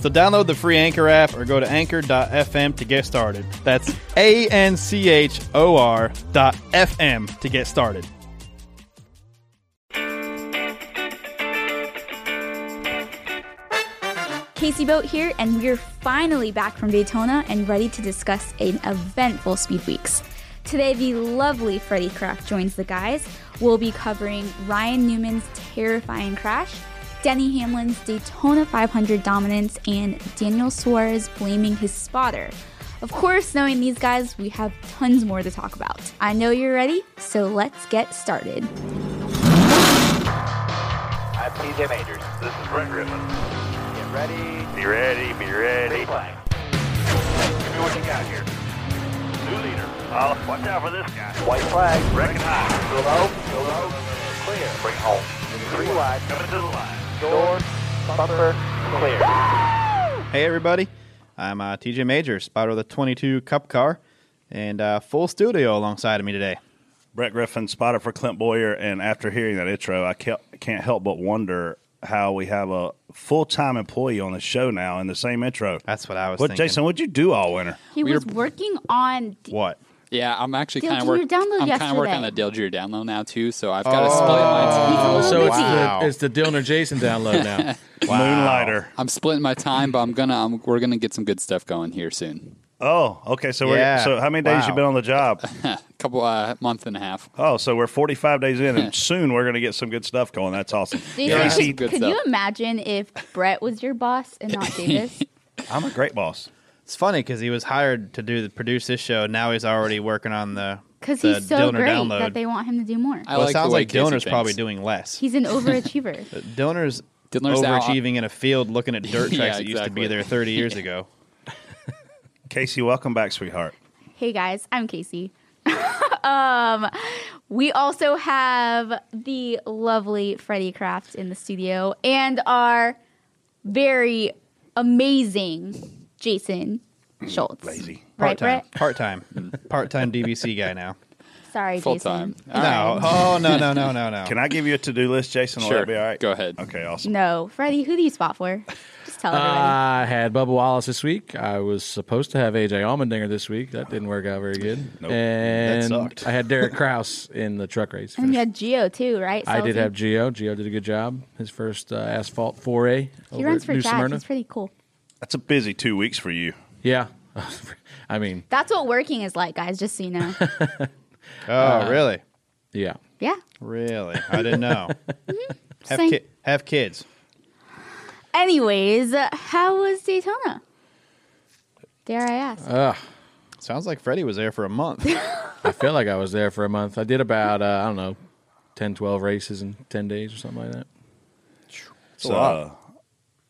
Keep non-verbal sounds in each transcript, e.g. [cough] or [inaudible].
So download the free Anchor app or go to anchor.fm to get started. That's A N C H O R dot FM to get started. Casey Boat here, and we're finally back from Daytona and ready to discuss an eventful Speed Weeks. Today, the lovely Freddie Kraft joins the guys. We'll be covering Ryan Newman's terrifying crash, Denny Hamlin's Daytona 500 dominance, and Daniel Suarez blaming his spotter. Of course, knowing these guys, we have tons more to talk about. I know you're ready, so let's get started. I'm TJ Majors. This is Brett Griffin. Get ready. Be ready. Be ready. Flag. Give me what you got here. New leader. Oh, watch out for this guy. White flag. Recognize. Go low. Go low. Clear. Bring home. Three wide. Coming to the line. Door. Bumper. Clear. Hey everybody, I'm uh, TJ Major, spotter of the 22 Cup car, and uh, full studio alongside of me today. Brett Griffin, spotter for Clint Bowyer, and after hearing that intro, I can't, can't help but wonder how we have a full time employee on the show now in the same intro. That's what I was What, thinking. Jason? What'd you do all winter? He was working on. What? Yeah, I'm actually kind of Jr. working. I'm kind of working on the Dale download now too, so I've got to split my time. little So it's. Wow. the, it's the Dylan or Jason download now. [laughs] wow. Moonlighter. I'm splitting my time, but I'm gonna I'm, we're gonna get some good stuff going here soon. Oh, okay. So we're Yeah. so how many days Wow. you been on the job? A [laughs] couple uh, month and a half. Oh, so we're 45 days in, and [laughs] soon we're going to get some good stuff going. That's awesome. Jason, Casey- could, could you imagine if Brett was your boss and not Davis? I'm a great boss. It's funny because he was hired to do the produce this show. And Now he's already working on the Because the he's so Dillner great download. that they want him to do more. I well, like it sounds like Casey Dillner's probably doing less. He's an [laughs] overachiever. [laughs] Dillner's, Dillner's out- overachieving in a field looking at dirt [laughs] Yeah, tracks that used to be there 30 years ago. Casey, welcome back, sweetheart. hey guys, I'm Casey. um, we also have the lovely Freddie Kraft in the studio and our very amazing Jason Schultz. Lazy. Right, Part-time. Brett? Part-time. [laughs] Part-time DBC guy now. Sorry, Full Jason. time. All No. right. Oh, no, no, no, no, no. Can I give you a to do list, Jason? Will Sure. that be all right? Go ahead. Okay, awesome. No, Freddie, who do you spot for? Just tell everybody. I had Bubba Wallace this week. I was supposed to have AJ Allmendinger this week. That didn't work out very good. Nope. And That sucked. I had Derek Kraus in the truck race. and you had Gio too, right? I did Selzy? have Gio. Gio did a good job. His first uh, asphalt foray. He over runs at for New Jack. Smyrna. He's pretty cool. That's a busy two weeks for you. Yeah. [laughs] I mean, That's what working is like, guys. Just so you know. [laughs] Oh, really? yeah. yeah. Really? I didn't know. [laughs] have, ki- have kids. Anyways, how was Daytona? Dare I ask? Ugh. Sounds like Freddie was there for a month. I feel like I was there for a month. I did about, uh, I don't know, 10, 12 races in 10 days or something like that. It's a lot.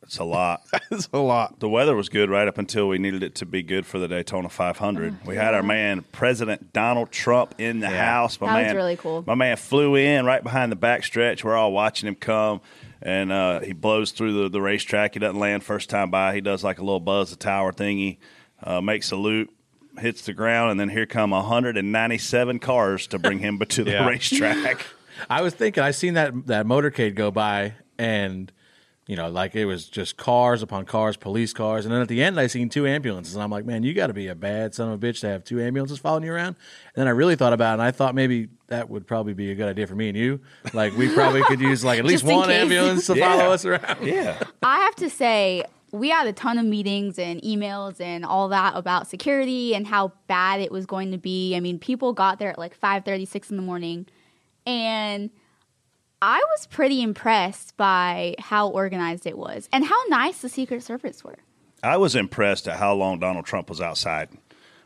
It's a lot. [laughs] That's a lot. The weather was good right up until we needed it to be good for the Daytona 500. we had our man President Donald Trump in the house. My That was man, really cool. My man flew in right behind the back stretch. We're all watching him come, and uh, he blows through the, the racetrack. He doesn't land first time by. He does like a little buzz the tower thingy, uh, makes a loop, hits the ground, and then here come 197 cars to bring him [laughs] to the Yeah. racetrack. [laughs] I was thinking, I seen that that motorcade go by, and you know, like it was just cars upon cars, police cars, and then at the end, I seen two ambulances, and I'm like, man, you got to be a bad son of a bitch to have two ambulances following you around. And then I really thought about it, and I thought maybe that would probably be a good idea for me and you. Like we probably could use like at [laughs] least one case. ambulance to [laughs] Yeah. follow us around. yeah. I have to say, we had a ton of meetings and emails and all that about security and how bad it was going to be. I mean, people got there at like five thirty, six in the morning, and I was pretty impressed by how organized it was and how nice the Secret Service were. I was impressed at how long Donald Trump was outside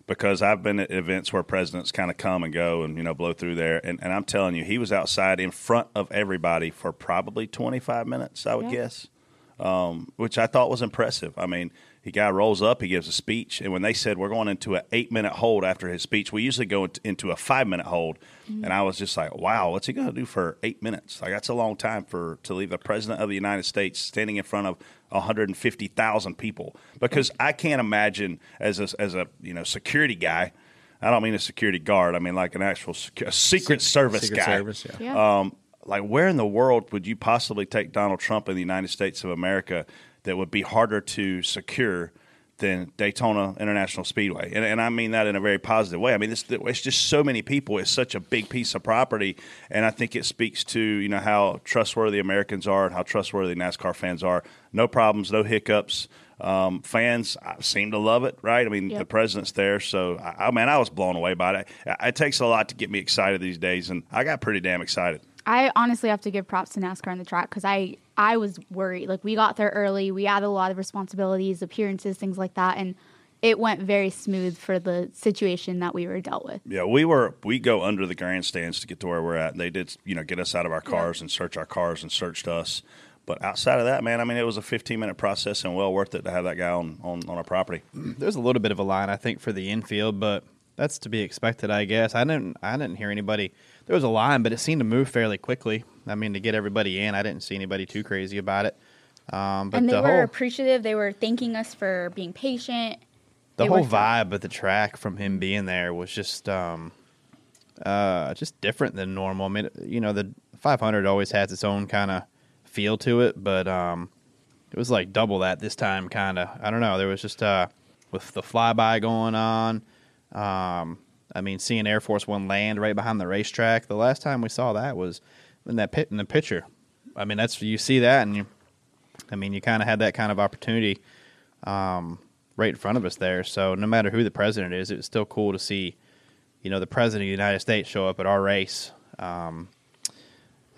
because I've been at events where presidents kind of come and go and you know blow through there, and, and I'm telling you, he was outside in front of everybody for probably 25 minutes, I would Yeah. guess, um, which I thought was impressive. I mean, he guy rolls up, he gives a speech, and when they said we're going into an eight minute hold after his speech, we usually go into a five minute hold, and I was just like, wow, what's he going to do for eight minutes? Like that's a long time for to leave the president of the United States standing in front of 150,000 people because I can't imagine as a, as a you know security guy. I don't mean a security guard. I mean like an actual Secret Service Secret guy. Service, yeah. Yeah. Um, like, where in the world would you possibly take Donald Trump in the United States of America that would be harder to secure than Daytona International Speedway? And, and I mean that in a very positive way. I mean, this, it's just so many people. It's such a big piece of property, and I think it speaks to you know how trustworthy Americans are and how trustworthy NASCAR fans are. No problems, no hiccups. Um, fans seem to love it, right? I mean, Yep. the president's there, so I, I mean, I was blown away by it. It takes a lot to get me excited these days, and I got pretty damn excited. I honestly have to give props to NASCAR on the track because I I was worried. Like we got there early, we had a lot of responsibilities, appearances, things like that, and it went very smooth for the situation that we were dealt with. Yeah, we were we go under the grandstands to get to where we're at. And they did, you know, get us out of our cars and search our cars and searched us. But outside of that, man, I mean, it was a 15 minute process and well worth it to have that guy on on, on our property. [clears throat] There's a little bit of a line, I think, for the infield, but that's to be expected, I guess. I didn't, I didn't hear anybody. There was a line, but it seemed to move fairly quickly. I mean, to get everybody in, I didn't see anybody too crazy about it. Um, but and they the were whole, appreciative. They were thanking us for being patient. the they whole vibe of the track from him being there was just, um, uh, just different than normal. I mean, you know, the 500 always has its own kind of feel to it, but um, it was like double that this time. Kind of, I don't know. There was just uh, with the flyby going on. Um, I mean, seeing Air Force One land right behind the racetrack. The last time we saw that was in that pit in the picture. I mean, that's you see that, and you, I mean, you kind of had that kind of opportunity um, right in front of us there. So no matter who the president is, it was still cool to see, you know, the president of the United States show up at our race, um,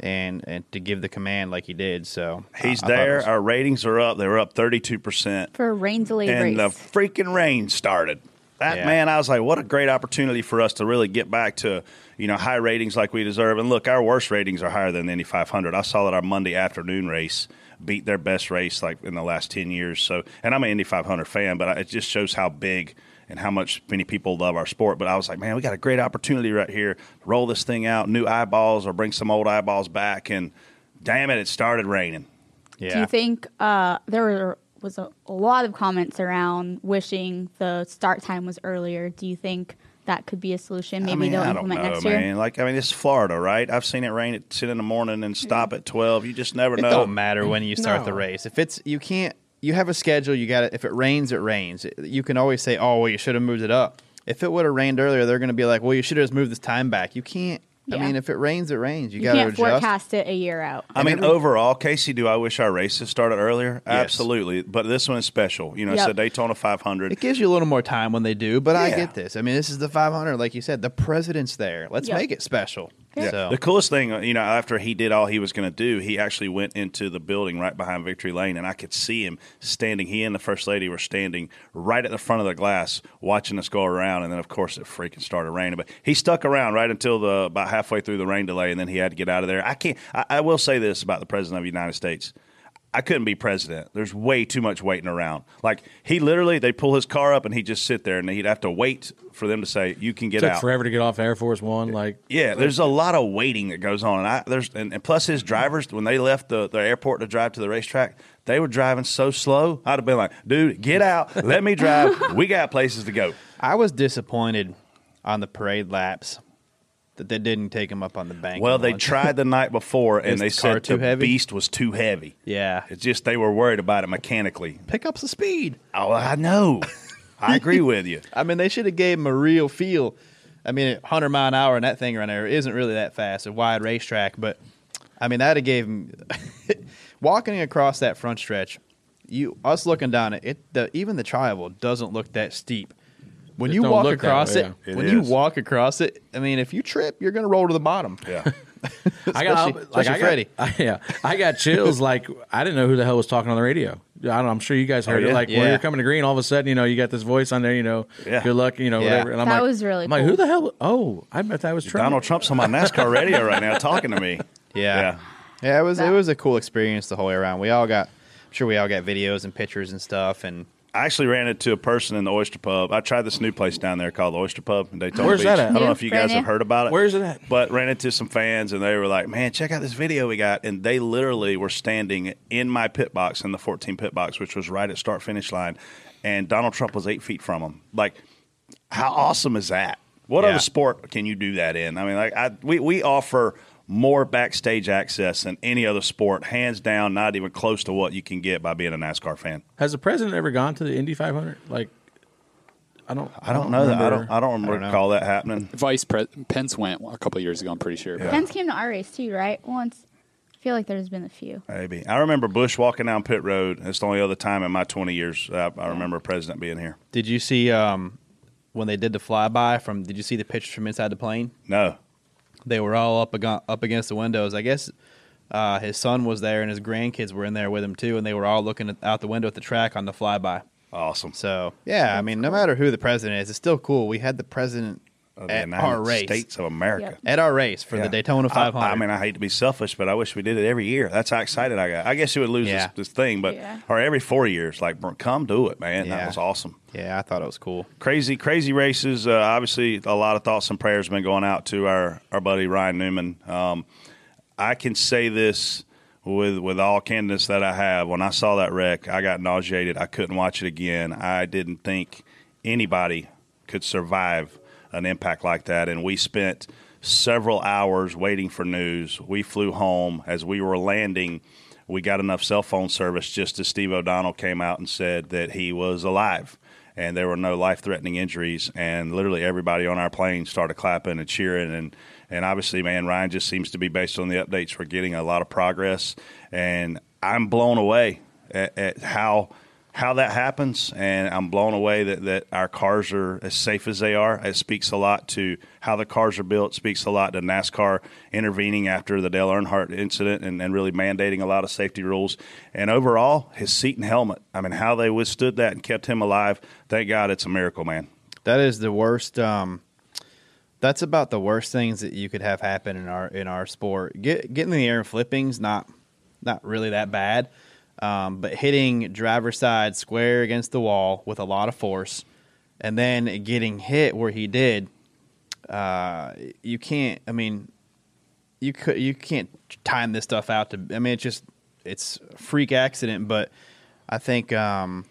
and and to give the command like he did. So He's I- I there. was- Our ratings are up. They were up 32 percent, for a rain delayed and race. the freaking rain started. That Yeah. man, I was like, what a great opportunity for us to really get back to you know high ratings like we deserve. And look, our worst ratings are higher than the Indy 500. I saw that our Monday afternoon race beat their best race like in the last 10 years. So, and I'm an Indy 500 fan, but it just shows how big and how much many people love our sport. But I was like, man, we got a great opportunity right here. Roll this thing out, new eyeballs, or bring some old eyeballs back. And damn it, it started raining. yeah. Do you think uh, there were, was a, a lot of comments around wishing the start time was earlier? Do you think that could be a solution? Maybe I mean, they'll I don't implement know, next man. year. Like, I mean, it's Florida, right? I've seen it rain at ten in the morning and stop at twelve. You just never It know. It don't matter when you start the race. If it's you can't you have a schedule. You got it. If it rains, it rains. You can always say, "Oh, well, you should have moved it up." If it would have rained earlier, they're going to be like, "Well, you should have just moved this time back." You can't. I mean, if it rains, it rains. You, You got to can't adjust. forecast it a year out. I mean, overall, Casey, do I wish our races started earlier? Yes. Absolutely. But this one is special. You know, it's Yep. the Daytona 500. It gives you a little more time when they do, but I get this. I mean, this is the 500, like you said. The president's there. Let's Yep. make it special. Yeah. So The coolest thing, uh, you know, after he did all he was going to do, he actually went into the building right behind Victory Lane, and I could see him standing. He and the first lady were standing right at the front of the glass, watching us go around. And then, of course, it freaking started raining. But he stuck around right until the about halfway through the rain delay, and then he had to get out of there. I can't. I, I will say this about the president of the United States. I couldn't be president. There's way too much waiting around. Like he literally, they pull his car up and he'd just sit there, and he'd have to wait for them to say, "You can get took out." forever to get off Air Force One. Like Yeah, there's a lot of waiting that goes on, and I there's and, and plus his drivers when they left the, the airport to drive to the racetrack, they were driving so slow. I'd have been like, "Dude, get out, let me drive. We got places to go." I was disappointed on the parade laps that they didn't take him up on the bank. Well, they tried the night before, [laughs] and they the said the heavy? beast was too heavy. Yeah, It's just they were worried about it mechanically. pick up some speed. Oh, I know. [laughs] I agree with you. I mean, they should have gave him a real feel. I mean, 100 mile an hour and that thing around there isn't really that fast, a wide racetrack, but I mean, that'd have gave him [laughs] walking across that front stretch. You us looking down it, it the, even the tri-oval doesn't look that steep. When It you walk across way, it, yeah. It when you walk across it, I mean, if you trip, you're going to roll to the bottom. Yeah. [laughs] I got Especially- like I got, Freddie. I, [laughs] yeah, I got chills. Like I didn't know who the hell was talking on the radio. I don't, I'm sure you guys heard oh, yeah? it. Like when you're coming to green, all of a sudden, you know, you got this voice on there. You know, Yeah. good luck. You know, Yeah. whatever. And I'm That like, was really I'm like, who the hell? Oh, I bet that was Trump. Donald Trump's on my NASCAR radio right now talking to me. [laughs] Yeah. Yeah, it was it was a cool experience the whole way around. We all got I'm sure we all got videos and pictures and stuff and I actually ran into a person in the Oyster Pub. I tried this new place down there called the Oyster Pub in Daytona Where's Beach. that at? I don't know if you Brand guys have heard about it. Where's it at? But ran into some fans and they were like, "Man, check out this video we got!" And they literally were standing in my pit box in the 14 pit box, which was right at start finish line, and Donald Trump was eight feet from them. Like, how awesome is that? What Yeah. other sport can you do that in? I mean, like, I, we we offer more backstage access than any other sport, hands down. Not even close to what you can get by being a NASCAR fan. Has the president ever gone to the Indy 500? Like, I don't. I don't know that. I don't. I don't don't know. recall that happening. Vice Pre- Pence went a couple years ago. I'm pretty sure. Pence came to our race too, right? Once. I feel like there's been a few. Maybe I remember Bush walking down pit road. It's the only other time in my 20 years uh, I remember a president being here. did you see um when they did the flyby from did you see the pictures from inside the plane? No, They were all up ag- up against the windows. I guess uh, his son was there and his grandkids were in there with him too and they were all looking at, out the window at the track on the flyby. awesome. So, yeah, I mean, no matter who the president is, it's still cool. We had the president Of the at United our race. States of America. Yep. At our race for Yeah. the Daytona 500. I, I mean, I hate to be selfish, but I wish we did it every year. That's how excited I got. I guess you would lose Yeah. this, this thing, but Yeah. or every four years. Like, come do it, man. That was awesome. yeah, I thought it was cool. Crazy, crazy races. Uh, obviously, a lot of thoughts and prayers been going out to our our buddy Ryan Newman. Um, I can say this with with all candidness that I have. When I saw that wreck, I got nauseated. I couldn't watch it again. I didn't think anybody could survive an impact like that, and we spent several hours waiting for news. We flew home as we were landing. We got enough cell phone service just as Steve O'Donnell came out and said that he was alive and there were no life threatening injuries. And literally everybody on our plane started clapping and cheering. And, and obviously, man, Ryan just seems to be, based on the updates, we're getting a lot of progress. And I'm blown away at, at how how that happens, and I'm blown away that, that our cars are as safe as they are. It speaks a lot to how the cars are built. Speaks a lot to NASCAR intervening after the Dale Earnhardt incident and, and really mandating a lot of safety rules. And overall, his seat and helmet. I mean, how they withstood that and kept him alive. Thank God, it's a miracle, man. That is the worst. Um, that's about the worst things that you could have happen in our in our sport. Get getting in the air and flipping's not not really that bad, um, but hitting driver side square against the wall with a lot of force, and then getting hit where he did, uh, you can't. I mean, you could you can't time this stuff out to. I mean, it's just it's freak accident, but I think um,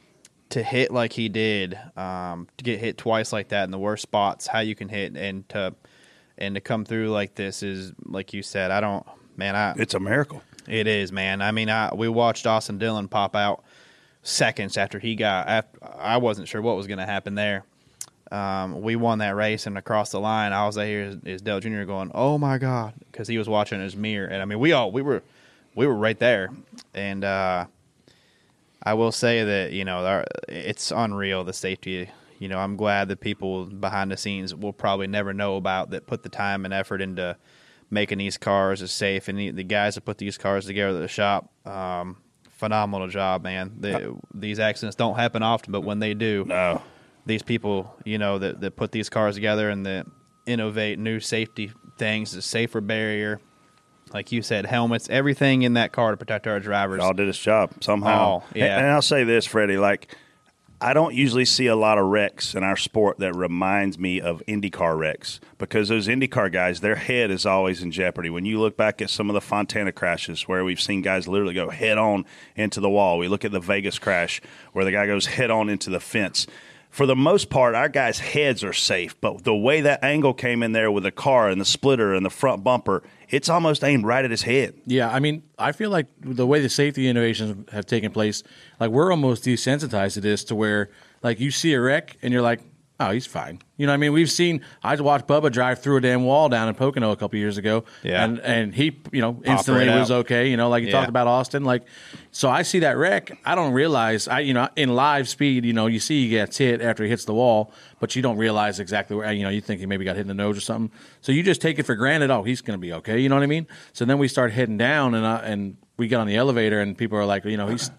to hit like he did, um, to get hit twice like that in the worst spots, how you can hit and to and to come through like this is like you said. I don't, man. I It's a miracle. It is, man. I mean, I we watched Austin Dillon pop out seconds after he got. After, I wasn't sure what was going to happen there. Um, we won that race, and across the line, I was here is Dale Jr. going, "Oh my god," because he was watching his mirror, and I mean, we all we were we were right there, and uh, I will say that you know our, it's unreal the safety. You know, I'm glad the people behind the scenes will probably never know about that put the time and effort into making these cars as safe, and the, the guys that put these cars together at the shop, um, phenomenal job, man. The, these accidents don't happen often, but when they do, No. these people, you know, that, that put these cars together and that innovate new safety things, a safer barrier, like you said, helmets, everything in that car to protect our drivers. It all did its job somehow. Oh, yeah. And, and I'll say this, Freddie, like I don't usually see a lot of wrecks in our sport that reminds me of IndyCar wrecks because those IndyCar guys, their head is always in jeopardy. When you look back at some of the Fontana crashes where we've seen guys literally go head on into the wall, we look at the Vegas crash where the guy goes head on into the fence. For the most part, our guys' heads are safe, but the way that angle came in there with the car and the splitter and the front bumper, it's almost aimed right at his head. Yeah, I mean, I feel like the way the safety innovations have taken place, like we're almost desensitized to this, to where like you see a wreck and you're like, Oh, he's fine. You know, what I mean, we've seen. I just watched Bubba drive through a damn wall down in Pocono a couple years ago. Yeah. and and he, you know, instantly was okay. You know, like you Yeah. talked about Austin. Like, so I see that wreck. I don't realize. I, you know, in live speed, you know, you see he gets hit after he hits the wall, but you don't realize exactly where. You know, you think he maybe got hit in the nose or something. So you just take it for granted. Oh, he's going to be okay. You know what I mean? So then we start heading down, and I, and we get on the elevator, and people are like, you know, he's.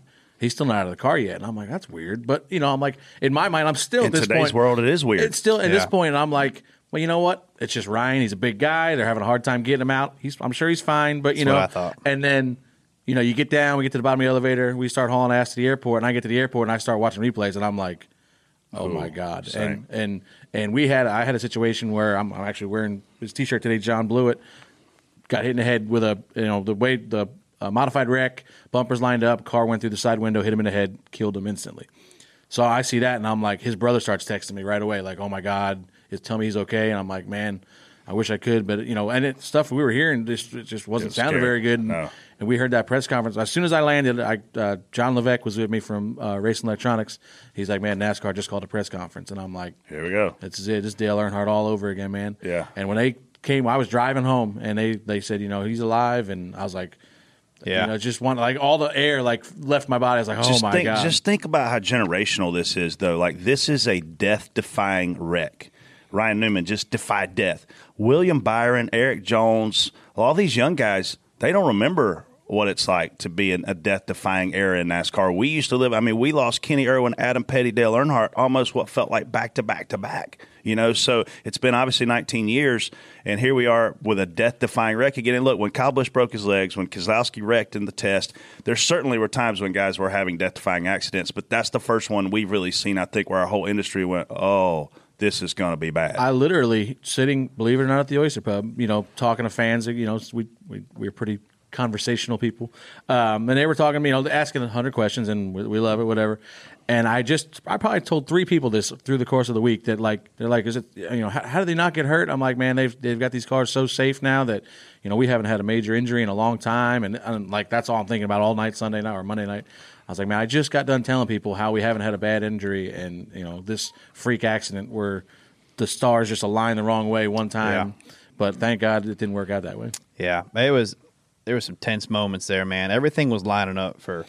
He's still not out of the car yet, and I'm like, "That's weird." But you know, I'm like, in my mind, I'm still In this today's point- world, it is weird. It's still at this Yeah. point, I'm like, well, you know what? It's just Ryan. He's a big guy. They're having a hard time getting him out. He's, I'm sure he's fine, but you That's know. what I thought. And then, you know, you get down, we get to the bottom of the elevator, we start hauling ass to the airport, and I get to the airport and I start watching replays, and I'm like, oh my god. same. And and and we had I had a situation where I'm, I'm actually wearing his T-shirt today. John Blewett got hit in the head with a you know the way the uh, modified wreck, bumpers lined up, car went through the side window, hit him in the head, killed him instantly. So I see that, and I'm like, his brother starts texting me right away, like, "Oh my God, is tell me he's okay." And I'm like, "Man, I wish I could, but you know." And it, stuff we were hearing just it just wasn't sounding very good. And, No. And we heard that press conference as soon as I landed. I, uh, John Levesque was with me from uh, Racing Electronics. He's like, "Man, NASCAR just called a press conference," and I'm like, Here we go. this is it. This is Dale Earnhardt all over again, man. Yeah. And when they came, I was driving home, and they they said, you know, he's alive, and I was like, Yeah. you know, just one like all the air like left my body. I was like, oh just my think, god. Just think about how generational this is, though. Like this is a death-defying wreck. Ryan Newman just defied death. William Byron, Erik Jones, all these young guys, they don't remember what it's like to be in a death-defying era in NASCAR. We used to live. I mean, we lost Kenny Irwin, Adam Petty, Dale Earnhardt, almost what felt like back to back to back. You know, so it's been obviously 19 years, and here we are with a death-defying wreck again. And look, when Kyle Busch broke his legs, when Keselowski wrecked in the test, there certainly were times when guys were having death-defying accidents, but that's the first one we've really seen. I think where our whole industry went, oh, this is going to be bad. I literally sitting, believe it or not, at the Oyster Pub, you know, talking to fans. You know, we we we are pretty conversational people, um, and they were talking, to me, you know, asking a hundred questions, and we, we love it, whatever. And I just, I probably told three people this through the course of the week that like they're like, is it, you know, how, how do they not get hurt? I'm like, man, they've they've got these cars so safe now that you know we haven't had a major injury in a long time, and, and like that's all I'm thinking about all night Sunday night or Monday night. I was like, man, I just got done telling people how we haven't had a bad injury, and you know this freak accident where the stars just aligned the wrong way one time. But thank God it didn't work out that way. Yeah, it was. There were some tense moments there, man. Everything was lining up for.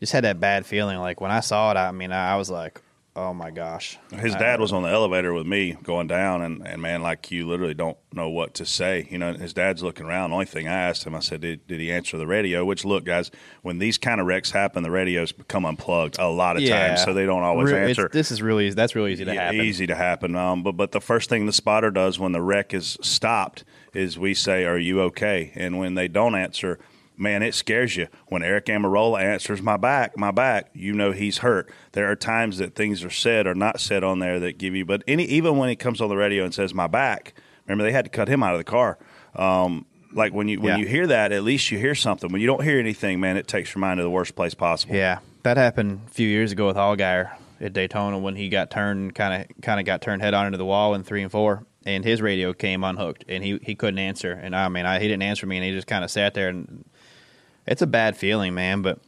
Just had that bad feeling. Like when I saw it, I mean, I was like, "Oh my gosh!" His dad was on the elevator with me going down, and, and man, like you literally don't know what to say. You know, his dad's looking around. The only thing I asked him, I said, did, did he answer the radio? Which, look, guys, when these kind of wrecks happen, the radios become unplugged a lot of times, so they don't always Re- answer. This is really that's really easy to Yeah, happen. Easy to happen. Um, but but the first thing the spotter does when the wreck is stopped is we say, "Are you okay?" And when they don't answer, man, it scares you. When Aric Almirola answers, "My back, my back," you know he's hurt. There are times that things are said or not said on there that give you. But any even when he comes on the radio and says, "My back," remember they had to cut him out of the car. Um, like when you when Yeah. you hear that, at least you hear something. When you don't hear anything, man, it takes your mind to the worst place possible. Yeah, that happened a few years ago with Allgaier at Daytona when he got turned kind of kind of got turned head on into the wall in three and four, and his radio came unhooked, and he he couldn't answer, and I mean I, he didn't answer me, and he just kind of sat there, and it's a bad feeling, man. But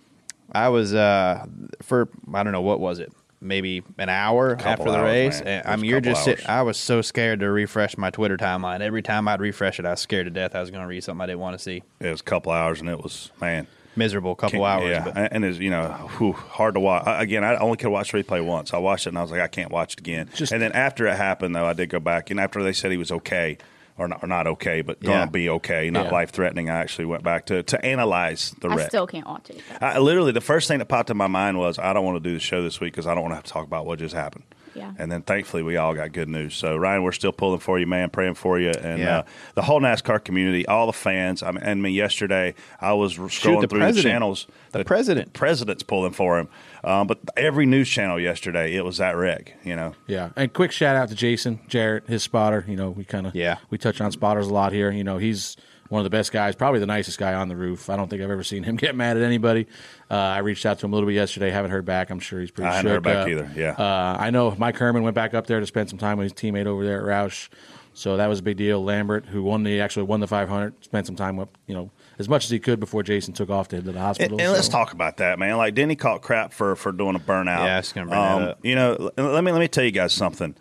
I was uh for I don't know what was it. Maybe an hour after the hours, race. And, I mean, you're just. Sit. I was so scared to refresh my Twitter timeline. Every time I'd refresh it, I was scared to death. I was going to read something I didn't want to see. It was a couple hours, and it was man. Miserable couple Can't- hours. Yeah, but- and- and it's you know whew, hard to watch. I- Again, I only could watch the replay once. I watched it and I was like, I can't watch it again. Just- and then after it happened, though, I did go back and after they said he was okay. Or not, or not okay, but Yeah. gonna be okay, not Yeah. life threatening. I actually went back to to analyze the I still can't watch it. I, literally, the first thing that popped in my mind was, I don't want to do the show this week because I don't want to have to talk about what just happened. Yeah. And then thankfully, we all got good news. So Ryan, we're still pulling for you, man, praying for you, and Yeah. uh, the whole NASCAR community, all the fans. I mean, and I mean, yesterday I was scrolling the through president. the channels. The president. president's pulling for him. Um, but every news channel yesterday, it was that wreck. You know, Yeah, and quick shout out to Jason Jarrett, his spotter. You know, we kind of Yeah. we touch on spotters a lot here. You know, he's one of the best guys, probably the nicest guy on the roof. I don't think I've ever seen him [laughs] get mad at anybody. Uh, I reached out to him a little bit yesterday. Haven't heard back. I'm sure he's pretty. Sure. I hadn't heard back up. either, yeah. uh, I know Mike Herman went back up there to spend some time with his teammate over there at Roush. So that was a big deal. Lambert, who won the actually won the 500, spent some time up, you know, as much as he could before Jason took off to the hospital. And, and let's talk about that, man. Like Denny caught crap for for doing a burnout. Yeah, I was gonna bring that up. You know, let me let me tell you guys something.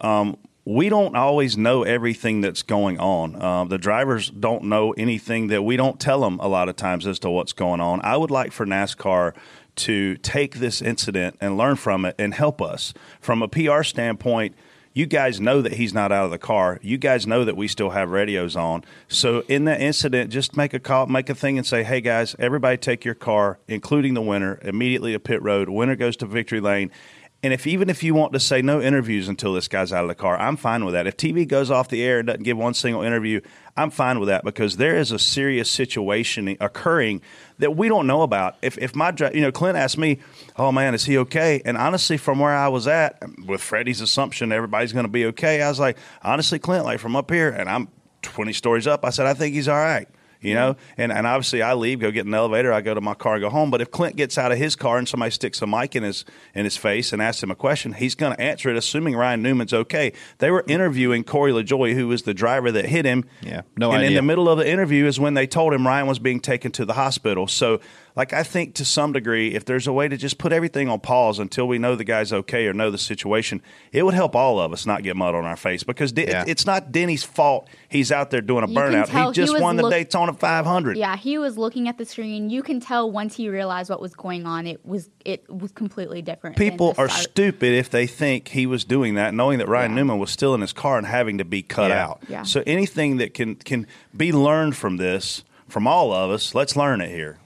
Um, we don't always know everything that's going on. Um, the drivers don't know anything that we don't tell them a lot of times as to what's going on. I would like for NASCAR to take this incident and learn from it and help us from a PR standpoint. You guys know that he's not out of the car. You guys know that we still have radios on. So in that incident, just make a call, make a thing, and say, "Hey guys, everybody take your car, including the winner, immediately to pit road. Winner goes to victory lane." And if even if you want to say no interviews until this guy's out of the car, I'm fine with that. If TV goes off the air and doesn't give one single interview, I'm fine with that because there is a serious situation occurring that we don't know about. If if my you know Clint asked me, "Oh man, is he okay?" And honestly, from where I was at, with Freddie's assumption everybody's going to be okay, I was like, honestly, Clint, like from up here, and I'm 20 stories up, I said, I think he's all right. You know, and, and obviously I leave, go get an elevator, I go to my car, and go home. But if Clint gets out of his car and somebody sticks a mic in his in his face and asks him a question, he's going to answer it, assuming Ryan Newman's okay. They were interviewing Corey LaJoie, who was the driver that hit him. Yeah, no and in the middle of the interview is when they told him Ryan was being taken to the hospital. So, like, I think to some degree, if there's a way to just put everything on pause until we know the guy's okay or know the situation, it would help all of us not get mud on our face because De- Yeah. it's not Denny's fault he's out there doing a You burnout. He he just was won the look- Daytona 500. Yeah, he was looking at the screen. You can tell once he realized what was going on, it was it was completely different. People are start. stupid if they think he was doing that, knowing that Ryan Yeah. Newman was still in his car and having to be cut Yeah. out. Yeah. So anything that can can be learned from this, from all of us, let's learn it here.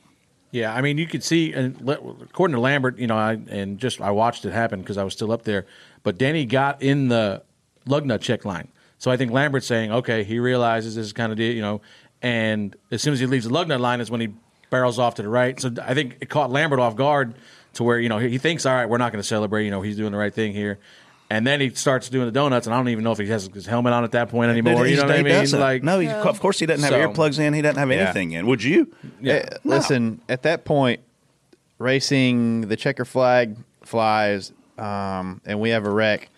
Yeah, I mean, you could see, and according to Lambert, you know, I and just I watched it happen because I was still up there. But Danny got in the lug nut check line, so I think Lambert's saying, okay, he realizes this is kind of deal, you know, and as soon as he leaves the lug nut line is when he barrels off to the right. So I think it caught Lambert off guard to where you know he thinks, all right, we're not going to celebrate, you know, he's doing the right thing here. And then he starts doing the donuts, and I don't even know if he has his helmet on at that point anymore. Dude, you know what I mean? doesn't. Like, no, he, of course he doesn't have So- earplugs in. He doesn't have Yeah. anything in. Would you? yeah. Eh, Listen, at that point, racing the checker flag flies, um, and we have a wreck.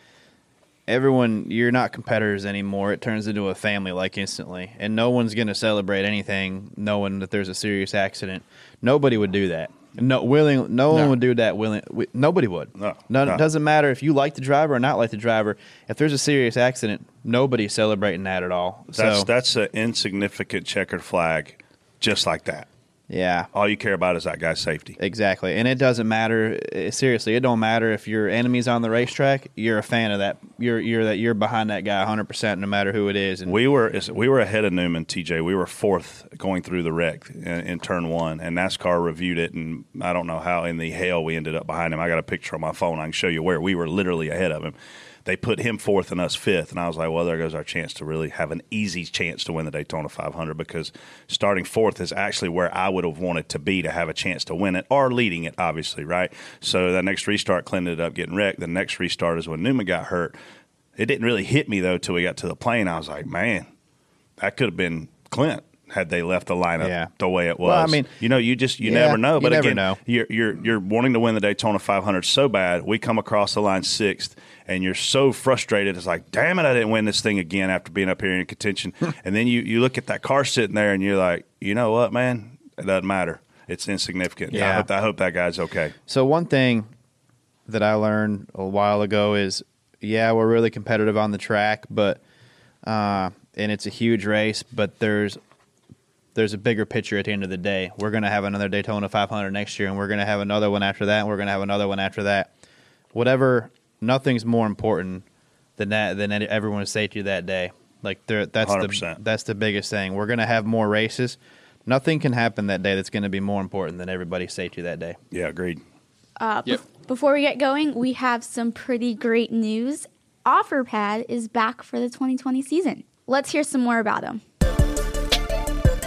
Everyone, you're not competitors anymore. It turns into a family like instantly, and no one's going to celebrate anything knowing that there's a serious accident. Nobody would do that. No, willing. No, one No. would do that. Willing. wi- Nobody would. No, no, no. It doesn't matter if you like the driver or not like the driver. If there's a serious accident, nobody's celebrating that at all. That's so that's an insignificant checkered flag, just like that. Yeah, All you care about is that guy's safety. Exactly, and it doesn't matter. eh, Seriously, it don't matter if your enemy's on the racetrack. You're a fan of that. You're you're that you're behind that guy 100, percent no matter who it is. And We were we were ahead of Newman, TJ. We were fourth going through the wreck in, in turn one, and NASCAR reviewed it. And I don't know how in the hell we ended up behind him. I got a picture on my phone. I can show you where we were literally ahead of him. They put him fourth and us fifth, and I was like, "Well, there goes our chance to really have an easy chance to win the Daytona 500." Because starting fourth is actually where I would have wanted to be to have a chance to win it, or leading it, obviously, right? So that next restart, Clint ended up getting wrecked. The next restart is when Newman got hurt. It didn't really hit me though till we got to the plane. I was like, man, that could have been Clint had they left the lineup Yeah. the way it was. Well, I mean- you know, you just you Yeah, never know. you But never again, know. you're you're you're wanting to win the Daytona 500 so bad. We come across the line sixth, and you're so frustrated. It's like, damn it, I didn't win this thing again after being up here in contention. [laughs] and then you you look at that car sitting there, and you're like, you know what, man, it doesn't matter. It's insignificant. I Yeah. hope, I hope that guy's okay. so one thing that I learned a while ago is, yeah, we're really competitive on the track, but uh, and it's a huge race, but there's there's a bigger picture at the end of the day. We're going to have another Daytona 500 next year, and we're going to have another one after that, and we're going to have another one after that. Whatever, nothing's more important than that than any- everyone's safety that day. Like that's the 100%. that's the biggest thing. We're going to have more races. Nothing can happen that day that's going to be more important than everybody's safety that day. Yeah, agreed. Uh, Yep. bef- before we get going, we have some pretty great news. OfferPad is back for the 2020 season. Let's hear some more about them.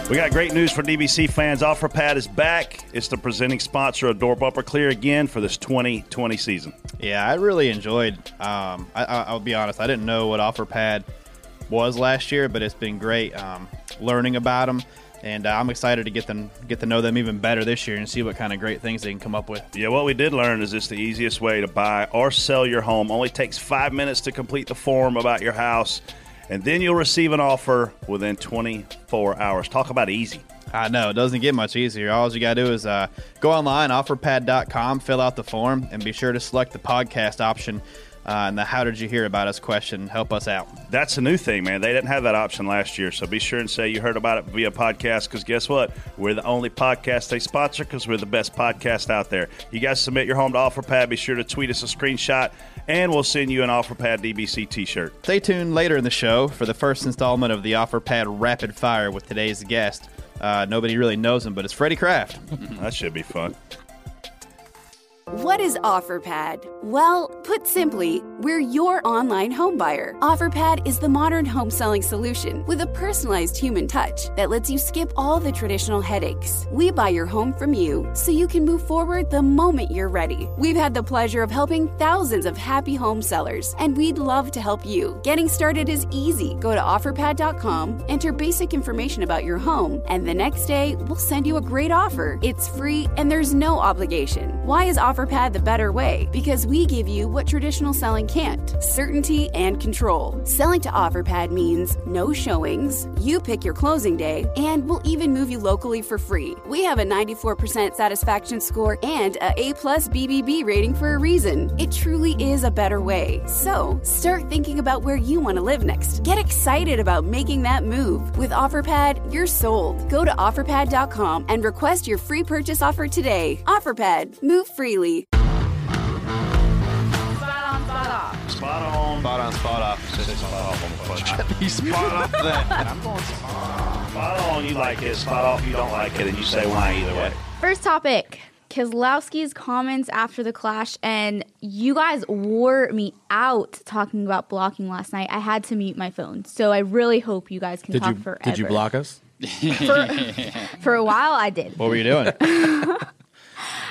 We got great news for DBC fans. OfferPad is back. It's the presenting sponsor of Door Bumper Clear again for this 2020 season. Yeah, I really enjoyed. Um, I, I, I'll be honest, I didn't know what OfferPad was last year, but it's been great um, learning about them, and uh, I'm excited to get them get to know them even better this year and see what kind of great things they can come up with. Yeah, what we did learn is it's the easiest way to buy or sell your home. Only takes five minutes to complete the form about your house. And then you'll receive an offer within 24 hours. Talk about easy. I know it doesn't get much easier. All you got to do is uh, go online, offerpad.com, fill out the form, and be sure to select the podcast option. Uh, and the "How did you hear about us?" question help us out. That's a new thing, man. They didn't have that option last year, so be sure and say you heard about it via podcast. Because guess what? We're the only podcast they sponsor because we're the best podcast out there. You guys submit your home to OfferPad. Be sure to tweet us a screenshot, and we'll send you an OfferPad DBC T-shirt. Stay tuned later in the show for the first installment of the OfferPad Rapid Fire with today's guest. Uh, nobody really knows him, but it's Freddie Kraft. [laughs] that should be fun. What is OfferPad? Well, put simply, we're your online home buyer. OfferPad is the modern home selling solution with a personalized human touch that lets you skip all the traditional headaches. We buy your home from you so you can move forward the moment you're ready. We've had the pleasure of helping thousands of happy home sellers, and we'd love to help you. Getting started is easy. Go to offerpad.com, enter basic information about your home, and the next day we'll send you a great offer. It's free and there's no obligation. Why is OfferPad the better way? Because we give you what traditional selling can't certainty and control. Selling to OfferPad means no showings, you pick your closing day, and we'll even move you locally for free. We have a 94% satisfaction score and a A plus BBB rating for a reason. It truly is a better way. So start thinking about where you want to live next. Get excited about making that move. With OfferPad, you're sold. Go to offerpad.com and request your free purchase offer today. OfferPad, move freely. Spot on. Spot off. Spot on, spot off. Spot off on the question. spot off that. I'm going Spot on, you like it. Spot off, you don't like it, and you say why either way. First topic Keselowski's comments after the clash, and you guys wore me out talking about blocking last night. I had to mute my phone, so I really hope you guys can Did talk you forever. did you block us? [laughs] For, for a while, I did. What were you doing? [laughs]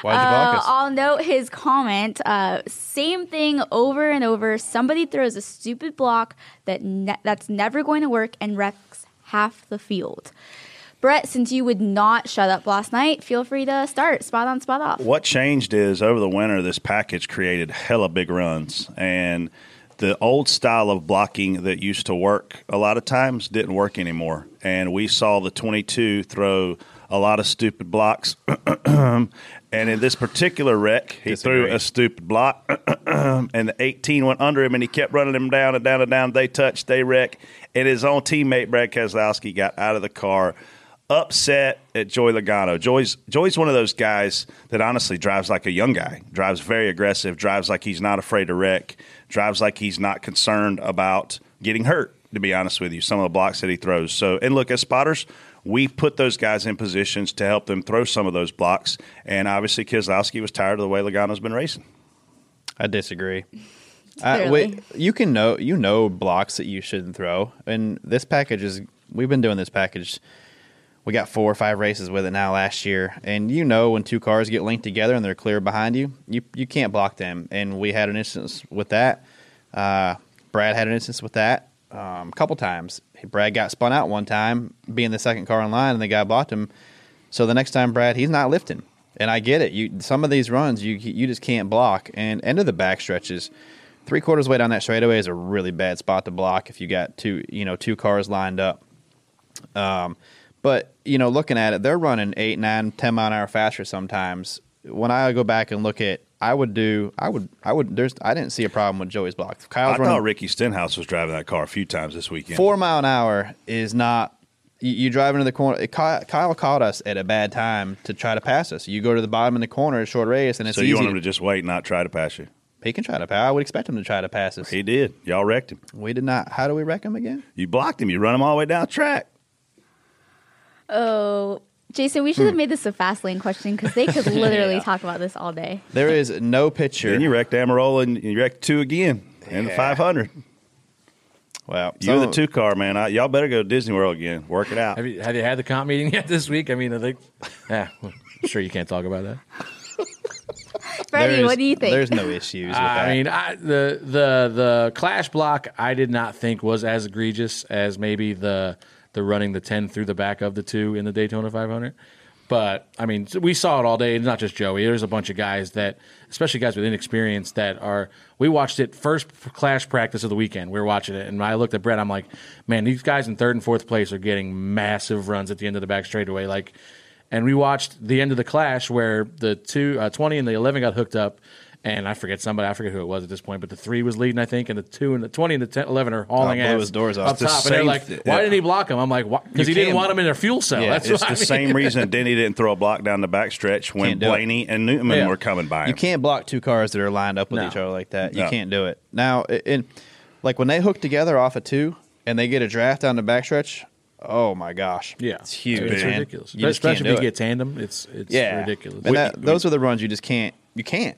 Why'd you block Uh. I'll note his comment. Uh, same thing over and over. Somebody throws a stupid block that ne- that's never going to work and wrecks half the field. Brett, since you would not shut up last night, feel free to start. Spot on, spot off. What changed is over the winter, this package created hella big runs, and the old style of blocking that used to work a lot of times didn't work anymore. And we saw the 22 throw a lot of stupid blocks. [clears throat] and in this particular wreck, he threw a stupid block, [clears throat] and the 18 went under him, and he kept running him down and down and down. They touched, they wreck, and his own teammate Brad Keselowski got out of the car upset at Joey Logano. Joey's Joey's one of those guys that honestly drives like a young guy. Drives very aggressive. Drives like he's not afraid to wreck. Drives like he's not concerned about getting hurt. To be honest with you, some of the blocks that he throws. So, and look, as spotters, we put those guys in positions to help them throw some of those blocks. And obviously, Keselowski was tired of the way Logano's been racing. I disagree. I, Clearly. wait, you can know you know blocks that you shouldn't throw, and this package is. We've been doing this package. We got four or five races with it now last year, and you know when two cars get linked together and they're clear behind you, you you can't block them. And we had an instance with that. Uh, Brad had an instance with that um, a couple times. Brad got spun out one time, being the second car in line, and the guy blocked him. So the next time, Brad, he's not lifting. And I get it. You some of these runs you you just can't block. And end of the back stretches, three quarters way down that straightaway is a really bad spot to block if you got two you know two cars lined up. Um, but you know, looking at it, they're running eight, nine, ten mile an hour faster sometimes. When I go back and look at, I would do, I would, I would. There's, I didn't see a problem with Joey's block. I Kyle's thought running Ricky Stenhouse was driving that car a few times this weekend. four mile an hour is not. You, you drive into the corner. Kyle, Kyle caught us at a bad time to try to pass us. You go to the bottom of the corner, a short race, and it's so easy. you want him to just wait and not try to pass you? he can try to pass. I would expect him to try to pass us. He did. Y'all wrecked him. We did not. How do we wreck him again? You blocked him. You run him all the way down the track. Oh, Jason, we should have hmm. made this a fast lane question because they could [laughs] literally talk about this all day. There is no picture. Then you wrecked Almirola and you wrecked two again in the Yeah. 500. well, You're the two car man. I, y'all better go to Disney World again. Work it out. Have you have you had the comp meeting [laughs] yet this week? I mean, I think, yeah, I'm sure you can't talk about that. [laughs] Freddie, what do you think? There's no issues with that. I mean, I, the the the clash block I did not think was as egregious as maybe the the running the ten through the back of the two in the Daytona 500. But I mean, we saw it all day. It's not just Joey. There's a bunch of guys that, especially guys with inexperience, that are. We watched it first clash practice of the weekend. We were watching it, and I looked at Brett. I'm like, man, these guys in third and fourth place are getting massive runs at the end of the back straightaway. Like, and we watched the end of the clash where the two uh, 20 and the 11 got hooked up. And I forget somebody, I forget who it was at this point, but the three was leading, I think, and the two and the 20 and the 10, 11 are hauling Oh, blew ass his doors off. up It's the top. And they're same like, th- why yeah. didn't he block him? I'm like, because he You didn't can't- want him in their fuel cell. Yeah, That's It's what the I mean. same [laughs] reason Denny didn't throw a block down the backstretch when Can't do it. Blaney and Newman Yeah. were coming by him. You can't block two cars that are lined up with No. each other like that. You No. can't do it. Now, i- in like when they hook together off of two and they get a draft down the backstretch, oh my gosh, Yeah, it's huge. It's man. ridiculous, You just can't especially if do you it. get tandem. It's it's yeah, ridiculous. And that, those are the runs you just can't. You can't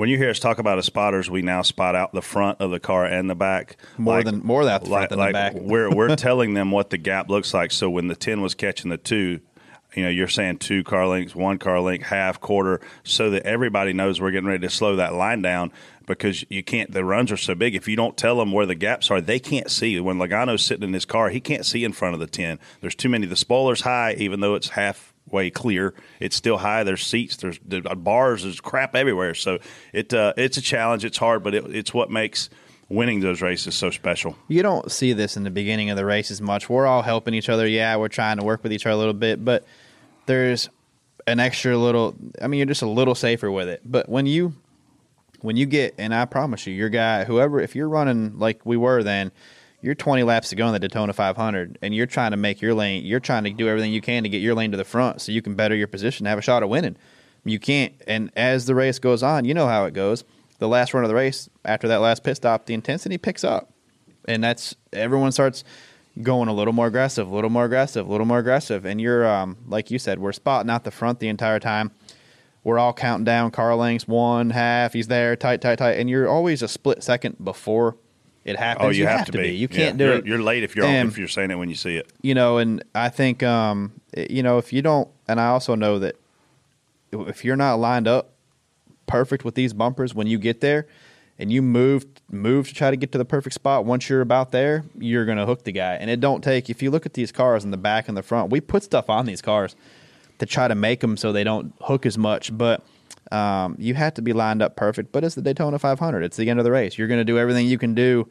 When you hear us talk about as spotters, we now spot out the front of the car and the back More than- more out the front like, than the back. We're we're [laughs] telling them what the gap looks like. So when the ten was catching the two, you know, you're saying two car lengths, one car length, half, quarter, so that everybody knows we're getting ready to slow that line down because you can't. The runs are so big. If you don't tell them where the gaps are, they can't see. When Logano's sitting in his car, he can't see in front of the ten. There's too many. The spoiler's high, even though it's half way clear. It's still high. There's seats. There's, there are bars. There's crap everywhere. So it uh, it's a challenge. It's hard, but it, it's what makes winning those races so special. You don't see this in the beginning of the race as much. We're all helping each other. Yeah, we're trying to work with each other a little bit, but there's an extra little. I mean, you're just a little safer with it. But when you when you get, and I promise you, your guy, whoever, if you're running like we were then, you're 20 laps to go in the Daytona 500, and you're trying to make your lane. You're trying to do everything you can to get your lane to the front, so you can better your position, have a shot at winning. You can't. And as the race goes on, you know how it goes. The last run of the race, after that last pit stop, the intensity picks up, and that's everyone starts going a little more aggressive, a little more aggressive, a little more aggressive, and you're um, like you said, we're spotting out the front the entire time. We're all counting down car lengths, one half. He's there, tight, tight, tight, and you're always a split second before it happens. Oh, you, have, to be. You can't Yeah. do you're, it. You're late if you're And- if you're saying it when you see it. you know, and I think, um, you know, if you don't, and I also know that if you're not lined up perfect with these bumpers when you get there, and you move move to try to get to the perfect spot, once you're about there, you're gonna hook the guy. And it don't take. If you look at these cars in the back and the front, we put stuff on these cars to try to make them so they don't hook as much, but. Um, you have to be lined up perfect, but it's the Daytona 500. It's the end of the race. You're going to do everything you can do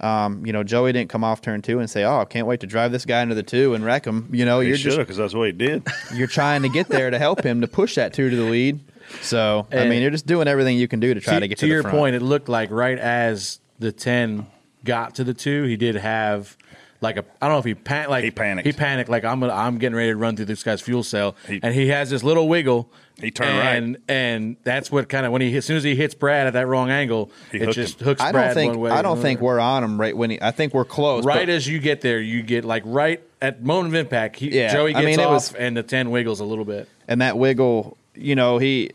um, you know, Joey didn't come off turn two and say, "Oh, I can't wait to drive this guy into the two and wreck him." You know, He you're should just because that's what he did. [laughs] you're trying to get there to help him to push that two to the lead. So, I mean, you're just doing everything you can do to try to, get to, the your front. point, it looked like right as the ten got to the two, he did have like a I don't know if he pan- like He panicked. He panicked like I'm gonna, I'm getting ready to run through this guy's fuel cell, He- and he has this little wiggle. He turned right. and, and that's what kind of when he as soon as he hits Brad at that wrong angle, He it just him. hooks I Brad don't think one way. I don't think we're on him right when he. I think we're close. right but- as you get there. You get like right at moment of impact. He, Yeah, Joey I gets mean, off, was- and the ten wiggles a little bit. and that wiggle, you know, he.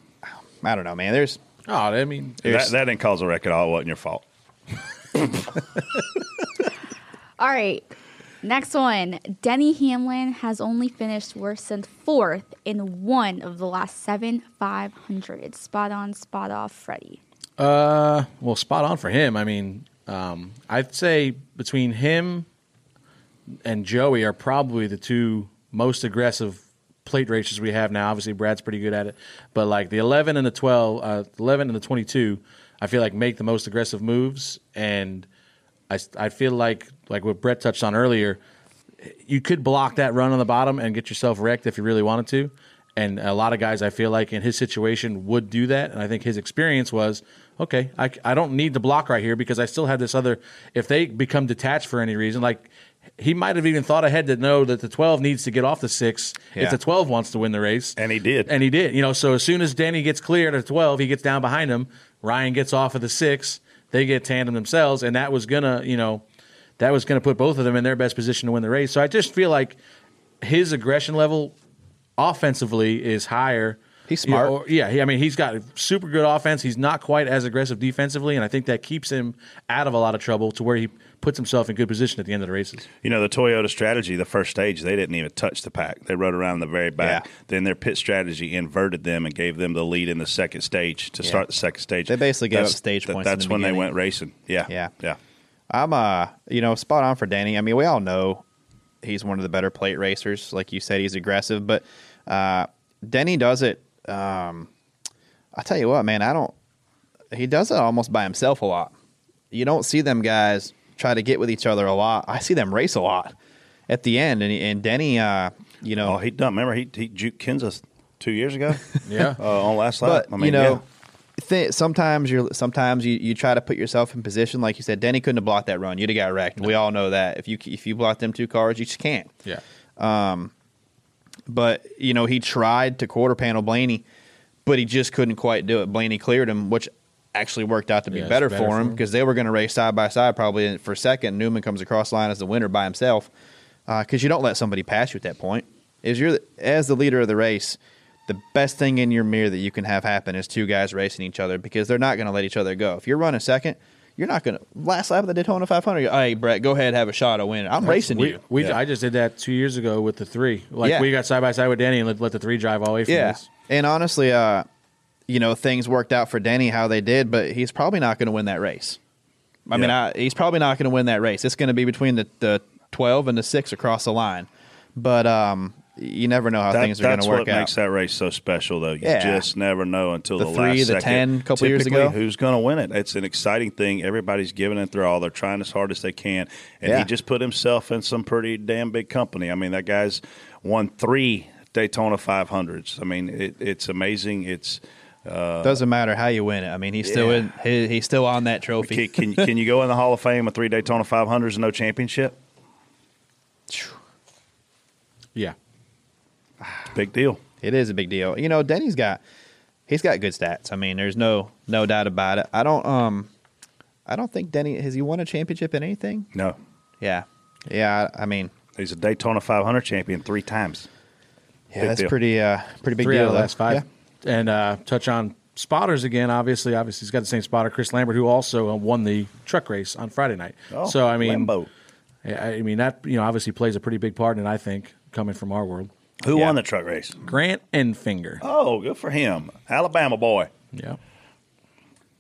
I don't know, man. There's Oh, I mean, that, that didn't cause a wreck at all. It wasn't your fault. [laughs] All right. Next one. Denny Hamlin has only finished worse than fourth in one of the last seven 500. Spot on, spot off, Freddie. Uh, well, spot on for him. I mean, um, I'd say between him and Joey are probably the two most aggressive plate races we have now. Obviously, Brad's pretty good at it, but like the 11 and the 12, uh, 11 and the 22, I feel like make the most aggressive moves, and I, I feel like like what Brett touched on earlier, you could block that run on the bottom and get yourself wrecked if you really wanted to. And a lot of guys, I feel like in his situation, would do that. And I think his experience was okay, I, I don't need to block right here because I still have this other. If they become detached for any reason, like he might have even thought ahead to know that the 12 needs to get off the six Yeah. if the 12 wants to win the race. And he did. And he did. You know, so as soon as Danny gets cleared at 12, he gets down behind him. Ryan gets off of the six. They get tandem themselves. And that was going to, you know, that was to put both of them in their best position to win the race. So I just feel like his aggression level offensively is higher. He's smart. You know, yeah, he, I mean, he's got super good offense. He's not quite as aggressive defensively, and I think that keeps him out of a lot of trouble to where he puts himself in good position at the end of the races. You know, the Toyota strategy, the first stage, they didn't even touch the pack. They rode around the very back. Yeah. Then their pit strategy inverted them and gave them the lead in the second stage to start the second stage. They basically gave That's- up stage that- points in That's the when they went racing. Yeah. Yeah. Yeah. I'm uh you know spot on for Danny. I mean, we all know he's one of the better plate racers. Like you said, he's aggressive, but uh, Denny does it. Um, I tell you what, man, I don't. He does it almost by himself a lot. You don't see them guys try to get with each other a lot. I see them race a lot at the end, and, and Denny, uh, you know, Oh, he done. Remember, he he juked Kinza two years ago [laughs] Yeah. [laughs] uh, on last lap. but I mean, you know, yeah. th- sometimes you're sometimes you, you try to put yourself in position. Like you said, Denny couldn't have blocked that run. You'd have got wrecked. We all know that. If you if you block them two cars, you just can't. Yeah. um But you know, he tried to quarter panel Blaney, but he just couldn't quite do it. Blaney cleared him, which actually worked out to be Yeah, better, better for him because they were going to race side by side probably for second. Newman comes across the line as the winner by himself because you don't let somebody pass you at that point. Is you're as the leader of the race, the best thing in your mirror that you can have happen is two guys racing each other because they're not going to let each other go. If you're running second. You're not going to last lap of the Daytona 500. Hey, Brett, go ahead, have a shot of winning. I'm racing we, you. We, Yeah. I just did that two years ago with the three. Like Yeah. we got side by side with Danny and let, let the three drive all the way from Yeah, us. and honestly, uh, you know, things worked out for Denny how they did, but he's probably not going to win that race. I mean, I, he's probably not going to win that race. It's going to be between the, the twelve and the six across the line, but um, you never know how That- things are going to work out. That's what makes that race so special, though. You Yeah. just never know until The the, three, last the second. 10 couple years ago. who's going to win it? It's an exciting thing. Everybody's giving it their all. They're trying as hard as they can, and Yeah. he just put himself in some pretty damn big company. I mean, that guy's won three Daytona 500s. I mean, it, it's amazing. It's Doesn't matter how you win it. I mean, he's still in. He, he's still on that trophy. can, can can you go in the Hall of Fame with three Daytona 500s and no championship? [sighs] Yeah. [sighs] Big deal. It is a big deal. You know, Denny's got he's got good stats. I mean, there's no no doubt about it. I don't um I don't think Denny has he won a championship in anything? No, Yeah. Yeah, I I mean, he's a Daytona 500 champion three times. yeah, Big that's deal. pretty uh pretty big three deal. out of the last five. And uh, touch on spotters again. Obviously, obviously he's got the same spotter, Chris Lambert, who also uh, won the truck race on Friday night. Oh, so I mean, Lambo. I I mean that you know obviously plays a pretty big part in it. I think coming from our world, Who Yeah. won the truck race? Grant Enfinger. Oh, good for him. Alabama boy. Yeah.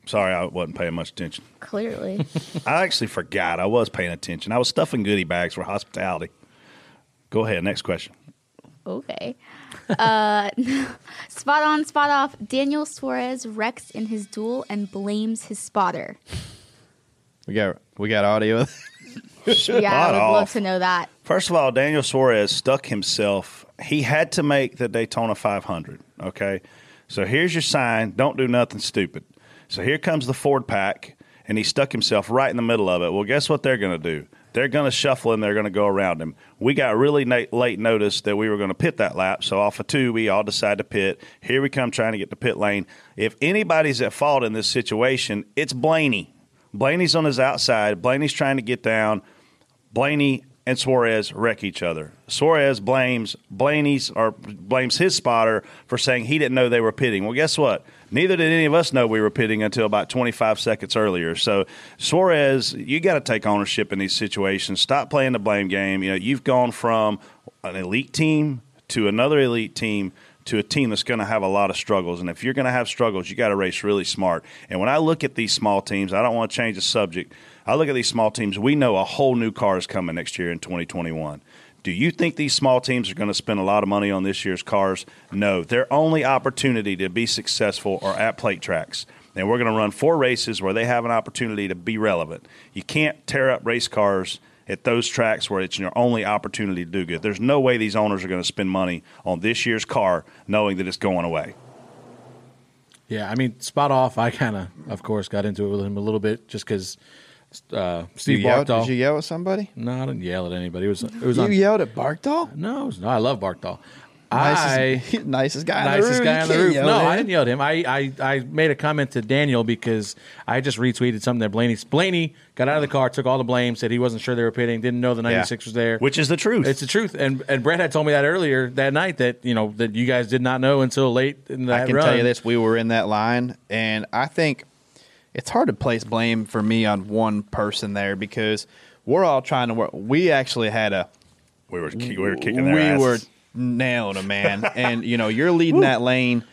Sorry, I wasn't paying much attention. Clearly. [laughs] I actually forgot I was paying attention. I was stuffing goodie bags for hospitality. Go ahead. Next question. Okay. Uh, [laughs] spot on, spot off. Daniel Suarez wrecks in his duel and blames his spotter. We got we got audio. [laughs] Yeah, I would love to know that. First of all, Daniel Suarez stuck himself. He had to make the Daytona 500. Okay. So here's your sign don't do nothing stupid. So here comes the Ford pack, and he stuck himself right in the middle of it. Well, guess what they're going to do? They're going to shuffle and they're going to go around him. We got really late notice that we were going to pit that lap. So off of two, we all decide to pit. Here we come trying to get to pit lane. If anybody's at fault in this situation, it's Blaney. Blaney's on his outside. Blaney's trying to get down. Blaney and Suarez wreck each other. Suarez blames Blaney's or blames his spotter for saying he didn't know they were pitting. Well, guess what? Neither did any of us know we were pitting until about 25 seconds earlier. So Suarez, you got to take ownership in these situations. Stop playing the blame game. You know, you've gone from an elite team to another elite team to a team that's going to have a lot of struggles. And if you're going to have struggles, you got to race really smart. And when I look at these small teams, I don't want to change the subject. I look at these small teams. We know a whole new car is coming next year in 2021. Do you think these small teams are going to spend a lot of money on this year's cars? No. Their only opportunity to be successful are at plate tracks. And we're going to run four races where they have an opportunity to be relevant. You can't tear up race cars at those tracks where it's your only opportunity to do good. There's no way these owners are going to spend money on this year's car knowing that it's going away. Yeah, I mean, spot off. I kind of, of course, got into it with him a little bit just because uh, Steve you yelled, Barkdahl. did you yell at somebody? no, I didn't yell at anybody. It was it was You on. yelled at Barkdahl? No, it was, no, I love Barkdahl. I [laughs] Nicest, nicest guy. nicest on the roof. guy on the roof. No, at I didn't yell at him. I, I, I made a comment to Daniel because I just retweeted something that Blaney Blaney got out of the car, took all the blame, said he wasn't sure they were pitting, didn't know the ninety six was there. Which is the truth. It's the truth, and and Brett had told me that earlier that night that you know that you guys did not know until late in that I can run. tell you this: we were in that line, and I think it's hard to place blame for me on one person there because we're all trying to work. We actually had a we were we were kicking their we asses. were nailing them, man. and you know, you're leading that lane.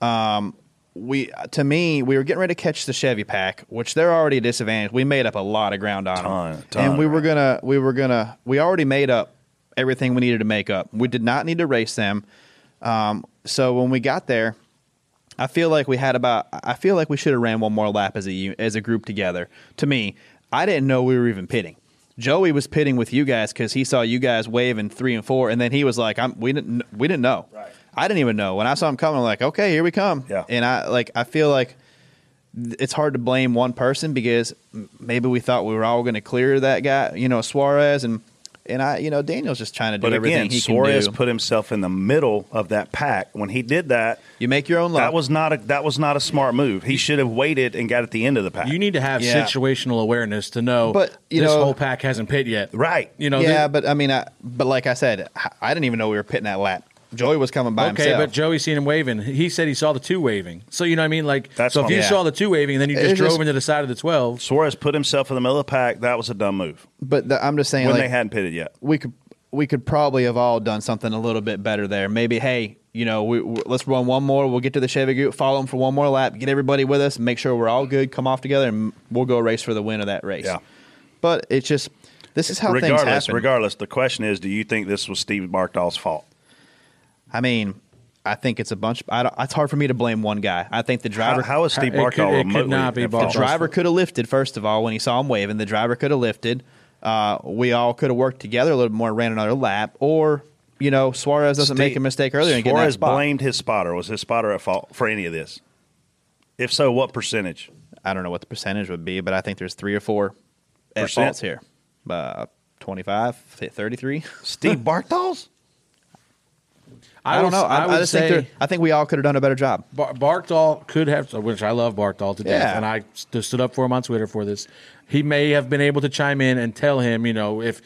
Um, we to me, we were getting ready to catch the Chevy pack, which they're already disadvantaged. We made up a lot of ground on Ton- them, ton and of we were gonna, we were gonna, we already made up everything we needed to make up. We did not need to race them. Um, so when we got there, I feel like we had about. I feel like we should have ran one more lap as a as a group together. To me, I didn't know we were even pitting. Joey was pitting with you guys because he saw you guys waving three and four, and then he was like, "I'm." We didn't. We didn't know. Right. I didn't even know when I saw him coming. I'm like, "Okay, here we come." Yeah. And I like. I feel like it's hard to blame one person because maybe we thought we were all going to clear that guy, you know, Suarez, and and I, you know, Daniel's just trying to do But everything again, he Suarez can do. put himself in the middle of that pack. When he did that, you make your own luck. that was not a that was not a smart move. He should have waited and got at the end of the pack. You need to have Yeah. situational awareness to know But, you this know- whole pack hasn't pit yet. Right. You know, yeah, they- but I mean, I, but like I said, I- I didn't even know we were pitting that lap. Joey was coming by okay, himself. but Joey seen him waving. He said he saw the two waving. So you know what I mean? Like, That's so if fine. you Yeah. saw the two waving and then you It just drove just- into the side of the twelve, Suarez put himself in the middle of the pack. That was a dumb move But the, I'm just saying, when like, they hadn't pitted yet. we could we could probably have all done something a little bit better there. Maybe, hey, you know, we, we, let's run one more. We'll get to the Chevy group, follow them for one more lap, get everybody with us, make sure we're all good, come off together, and we'll go race for the win of that race. Yeah. But it's just this is how things regardless, happen. regardless, the question is: Do you think this was Steve Bartol's fault? I mean, I think it's a bunch. I don't, it's hard for me to blame one guy. I think the driver. How, how is Steve It could- it could not be The driver could have lifted first of all when he saw him waving. The driver could have lifted. Uh, we all could have worked together a little more, ran another lap, or you know Suarez doesn't make a mistake earlier and get in that Suarez spot. blamed his spotter. Was his spotter at fault for any of this? If so, what percentage? I don't know what the percentage would be, but I think there's three or four at Percent? faults here. Uh, 25, 33. Steve [laughs] Bartol's? I, don't would- know. I, would I just say think I think we all could have done a better job. Bar- Bartol could have, which I love Bartol to death, Yeah. and I st- stood up for him on Twitter for this. He may have been able to chime in and tell him, you know, if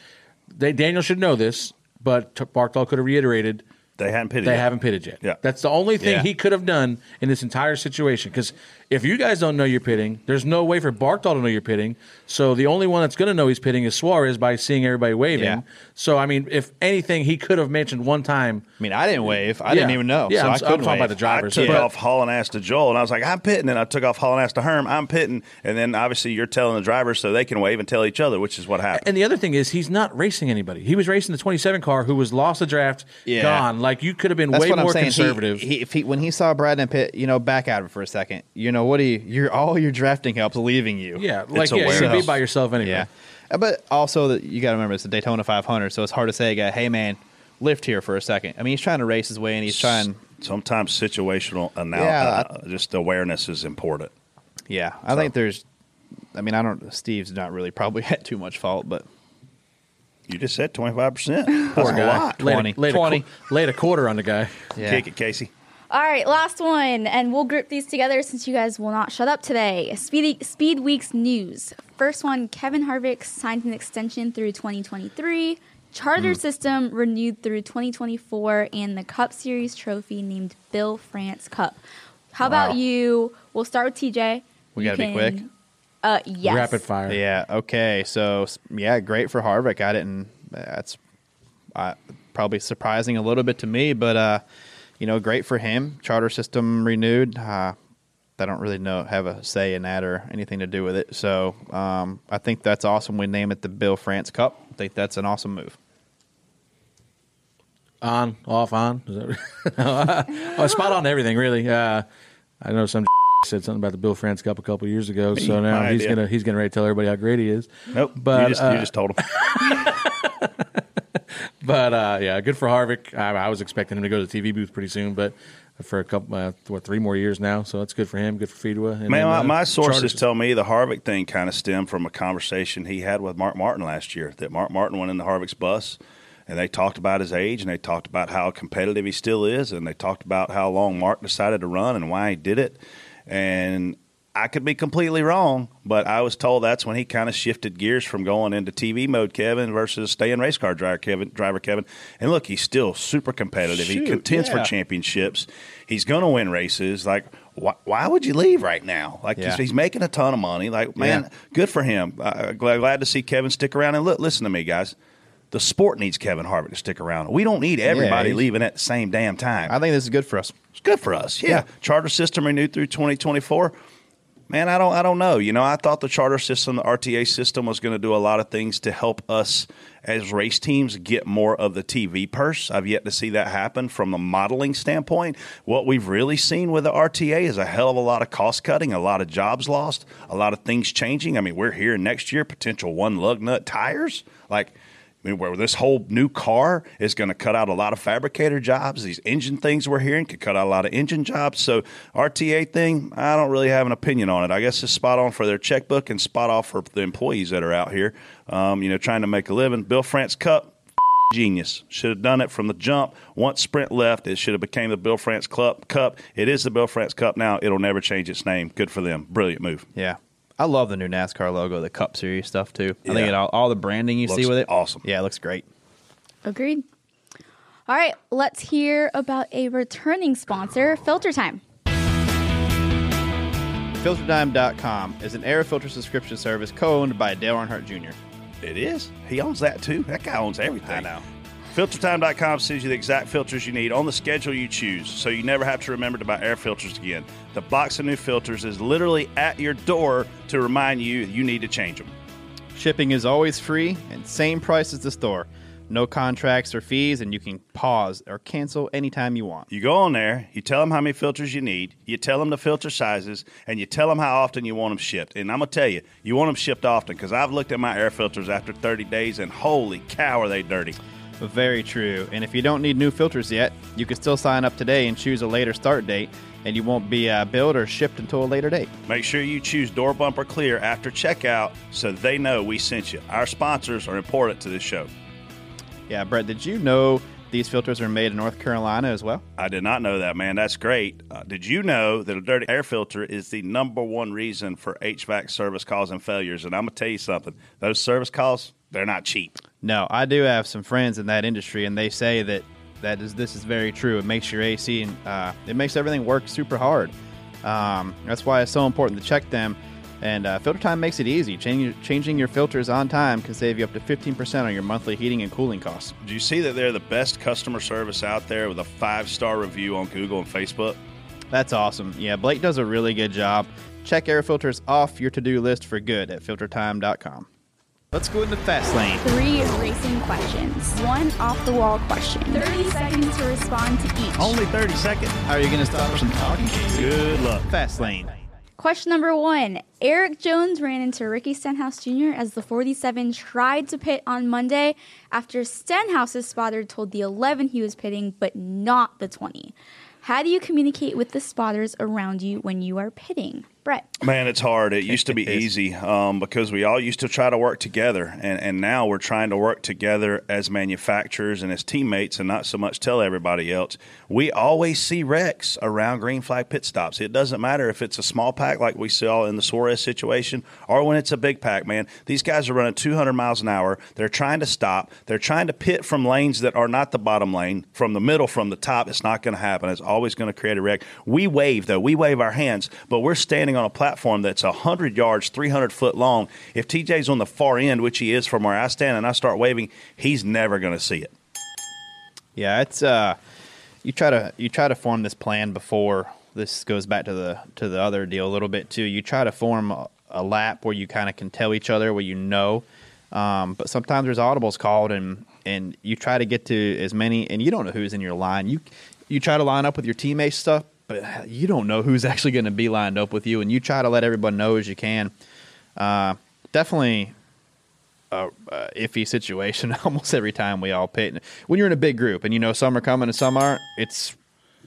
they, Daniel should know this, but t- Bartol could have reiterated They hadn't pitted. they yet. haven't pitted yet. Yeah. That's the only thing Yeah. he could have done in this entire situation. Because if you guys don't know you're pitting, there's no way for Bartol to know you're pitting. So the only one that's going to know he's pitting is Suarez by seeing everybody waving. Yeah. So I mean, if anything, he could have mentioned one time. I mean, I didn't wave. I didn't even know. Yeah, so I'm, I I'm couldn't talking about the the I took but- off hauling ass to Joel, and I was like, "I'm pitting," and I took off hauling ass to Herm. I'm pitting, and then obviously you're telling the drivers so they can wave and tell each other, which is what happened. And the other thing is, he's not racing anybody. He was racing the 27 car, who was lost the draft, Yeah. gone. Like you could have been That's way what I'm more saying. He- conservative. He, if he, when he saw Brad and Pitt, you know, back out of it for a second. You know, what do you? You're all your drafting help's leaving you. yeah, like It's yeah, you should be by yourself anyway. Yeah. Uh, But also, that you got to remember, it's the Daytona 500, so it's hard to say, guy, hey, man, lift here for a second. I mean, he's trying to race his way, and he's trying. Sometimes situational anal- Yeah. uh, just awareness is important. Yeah, I think there's. I mean, I don't. Steve's not really probably [laughs] had too much fault, but You just said 25 percent. That's Poor a guy. lot. Laid, 20. A, laid, A, 20. qu- laid a quarter on the guy. yeah. Kick it, Casey. All right, last one, and we'll group these together since you guys will not shut up today. Speed, Speed Week's news. First one Kevin Harvick signed an extension through 2023, charter system renewed through 2024, and the Cup Series trophy named Bill France Cup. How about you? We'll start with TJ. We gotta be quick? Uh, yes. Rapid fire. Yeah. Okay. So yeah, great for Harvick. I didn't. That's uh, probably surprising a little bit to me, but uh, you know, great for him. Charter system renewed. Uh, I don't really know have a say in that or anything to do with it. So um, I think that's awesome. We name it the Bill France Cup. I think that's an awesome move. On, off, on. Is that, [laughs] oh, spot on everything, really. Uh, I know some [laughs] said something about the Bill France Cup a couple years ago, [laughs] so now My he's idea. gonna he's gonna ready to tell everybody how great he is. Nope. But, you, just, uh, you just told him. But uh, yeah, good for Harvick. I, I was expecting him to go to the TV booth pretty soon, but for a couple, uh, what three more years now, so that's good for him. Good for Fedwa. And Man, then, my, uh, my sources Chargers- tell me the Harvick thing kind of stemmed from a conversation he had with Mark Martin last year. That Mark Martin went in the Harvick's bus, and they talked about his age, and they talked about how competitive he still is, and they talked about how long Mark decided to run and why he did it. And I could be completely wrong, but I was told that's when he kind of shifted gears from going into TV mode, Kevin, versus staying race car driver, Kevin. Driver Kevin, and look, he's still super competitive. he contends yeah. for championships. He's going to win races. Like, why, why would you leave right now? Like, Yeah. he's, he's making a ton of money. Like, man, Yeah. good for him. Uh, glad, glad to see Kevin stick around. And look, listen to me, guys. The sport needs Kevin Harvick to stick around. We don't need everybody he's- leaving at the same damn time. I think this is good for us. It's good for us. Yeah. Yeah. Charter system renewed through 2024. Man, I don't I don't know. You know, I thought the charter system, the RTA system was going to do a lot of things to help us as race teams get more of the TV purse. I've yet to see that happen from the modeling standpoint. What we've really seen with the RTA is a hell of a lot of cost cutting, a lot of jobs lost, a lot of things changing. I mean, we're here next year potential one lug nut tires. Like I mean, where this whole new car is going to cut out a lot of fabricator jobs. These engine things we're hearing could cut out a lot of engine jobs. So RTA thing, I don't really have an opinion on it. I guess it's spot on for their checkbook and spot off for the employees that are out here, um, you know, trying to make a living. Bill France Cup, [laughs] genius. Should have done it from the jump. Once Sprint left, it should have became the Bill France Club Cup. It is the Bill France Cup now. It'll never change its name. Good for them. Brilliant move. Yeah. I love the new NASCAR logo, the Cup Series stuff too. I Yeah. think it, all, all the branding you see Looks with it, awesome. Yeah, it looks great. Agreed. All right, let's hear about a returning sponsor, Filter Time. FilterTime.com is an air filter subscription service co-owned by Dale Earnhardt Jr. It is. He owns that too. That guy owns everything. I know. FilterTime.com sends you the exact filters you need on the schedule you choose, so you never have to remember to buy air filters again. The box of new filters is literally at your door to remind you you need to change them. Shipping is always free and same price as the store. No contracts or fees, and you can pause or cancel anytime you want. You go on there, you tell them how many filters you need, you tell them the filter sizes, and you tell them how often you want them shipped. And I'm going to tell you, you want them shipped often because I've looked at my air filters after 30 days, and holy cow, are they dirty. Very true. And if you don't need new filters yet, you can still sign up today and choose a later start date, and you won't be uh, billed or shipped until a later date. Make sure you choose Door Bumper Clear after checkout so they know we sent you. Our sponsors are important to this show. Yeah, Brett, did you know these filters are made in North Carolina as well? I did not know that, man. That's great. Uh, did you know that a dirty air filter is the number one reason for HVAC service calls and failures? And I'm going to tell you something those service calls, they're not cheap. No, I do have some friends in that industry, and they say that that is this is very true. It makes your AC and uh, it makes everything work super hard. Um, that's why it's so important to check them. And uh, Filter Time makes it easy. Changing, changing your filters on time can save you up to 15% on your monthly heating and cooling costs. Do you see that they're the best customer service out there with a five star review on Google and Facebook? That's awesome. Yeah, Blake does a really good job. Check air filters off your to do list for good at filtertime.com. Let's go into fast lane. Three racing questions, one off the wall question. 30 seconds to respond to each. Only 30 seconds. How are you going to stop some talking? Good luck. Fast lane. Question number one Erik Jones ran into Ricky Stenhouse Jr. as the 47 tried to pit on Monday after Stenhouse's spotter told the 11 he was pitting, but not the 20. How do you communicate with the spotters around you when you are pitting? Brett. Man, it's hard. It used to be [laughs] easy um, because we all used to try to work together, and, and now we're trying to work together as manufacturers and as teammates, and not so much tell everybody else. We always see wrecks around green flag pit stops. It doesn't matter if it's a small pack like we saw in the Suarez situation, or when it's a big pack. Man, these guys are running 200 miles an hour. They're trying to stop. They're trying to pit from lanes that are not the bottom lane, from the middle, from the top. It's not going to happen. It's always going to create a wreck. We wave though. We wave our hands, but we're standing on a platform that's 100 yards, 300 foot long. If TJ's on the far end, which he is from where I stand, and I start waving, he's never going to see it. Yeah, it's uh, you try to you try to form this plan before this goes back to the to the other deal a little bit too. You try to form a, a lap where you kind of can tell each other where you know, um, but sometimes there's audibles called and and you try to get to as many and you don't know who's in your line. You you try to line up with your teammates stuff, but you don't know who's [laughs] actually going to be lined up with you, and you try to let everyone know as you can. Uh, definitely a, a iffy situation [laughs] almost every time we all pit. When you're in a big group and you know some are coming and some aren't, it's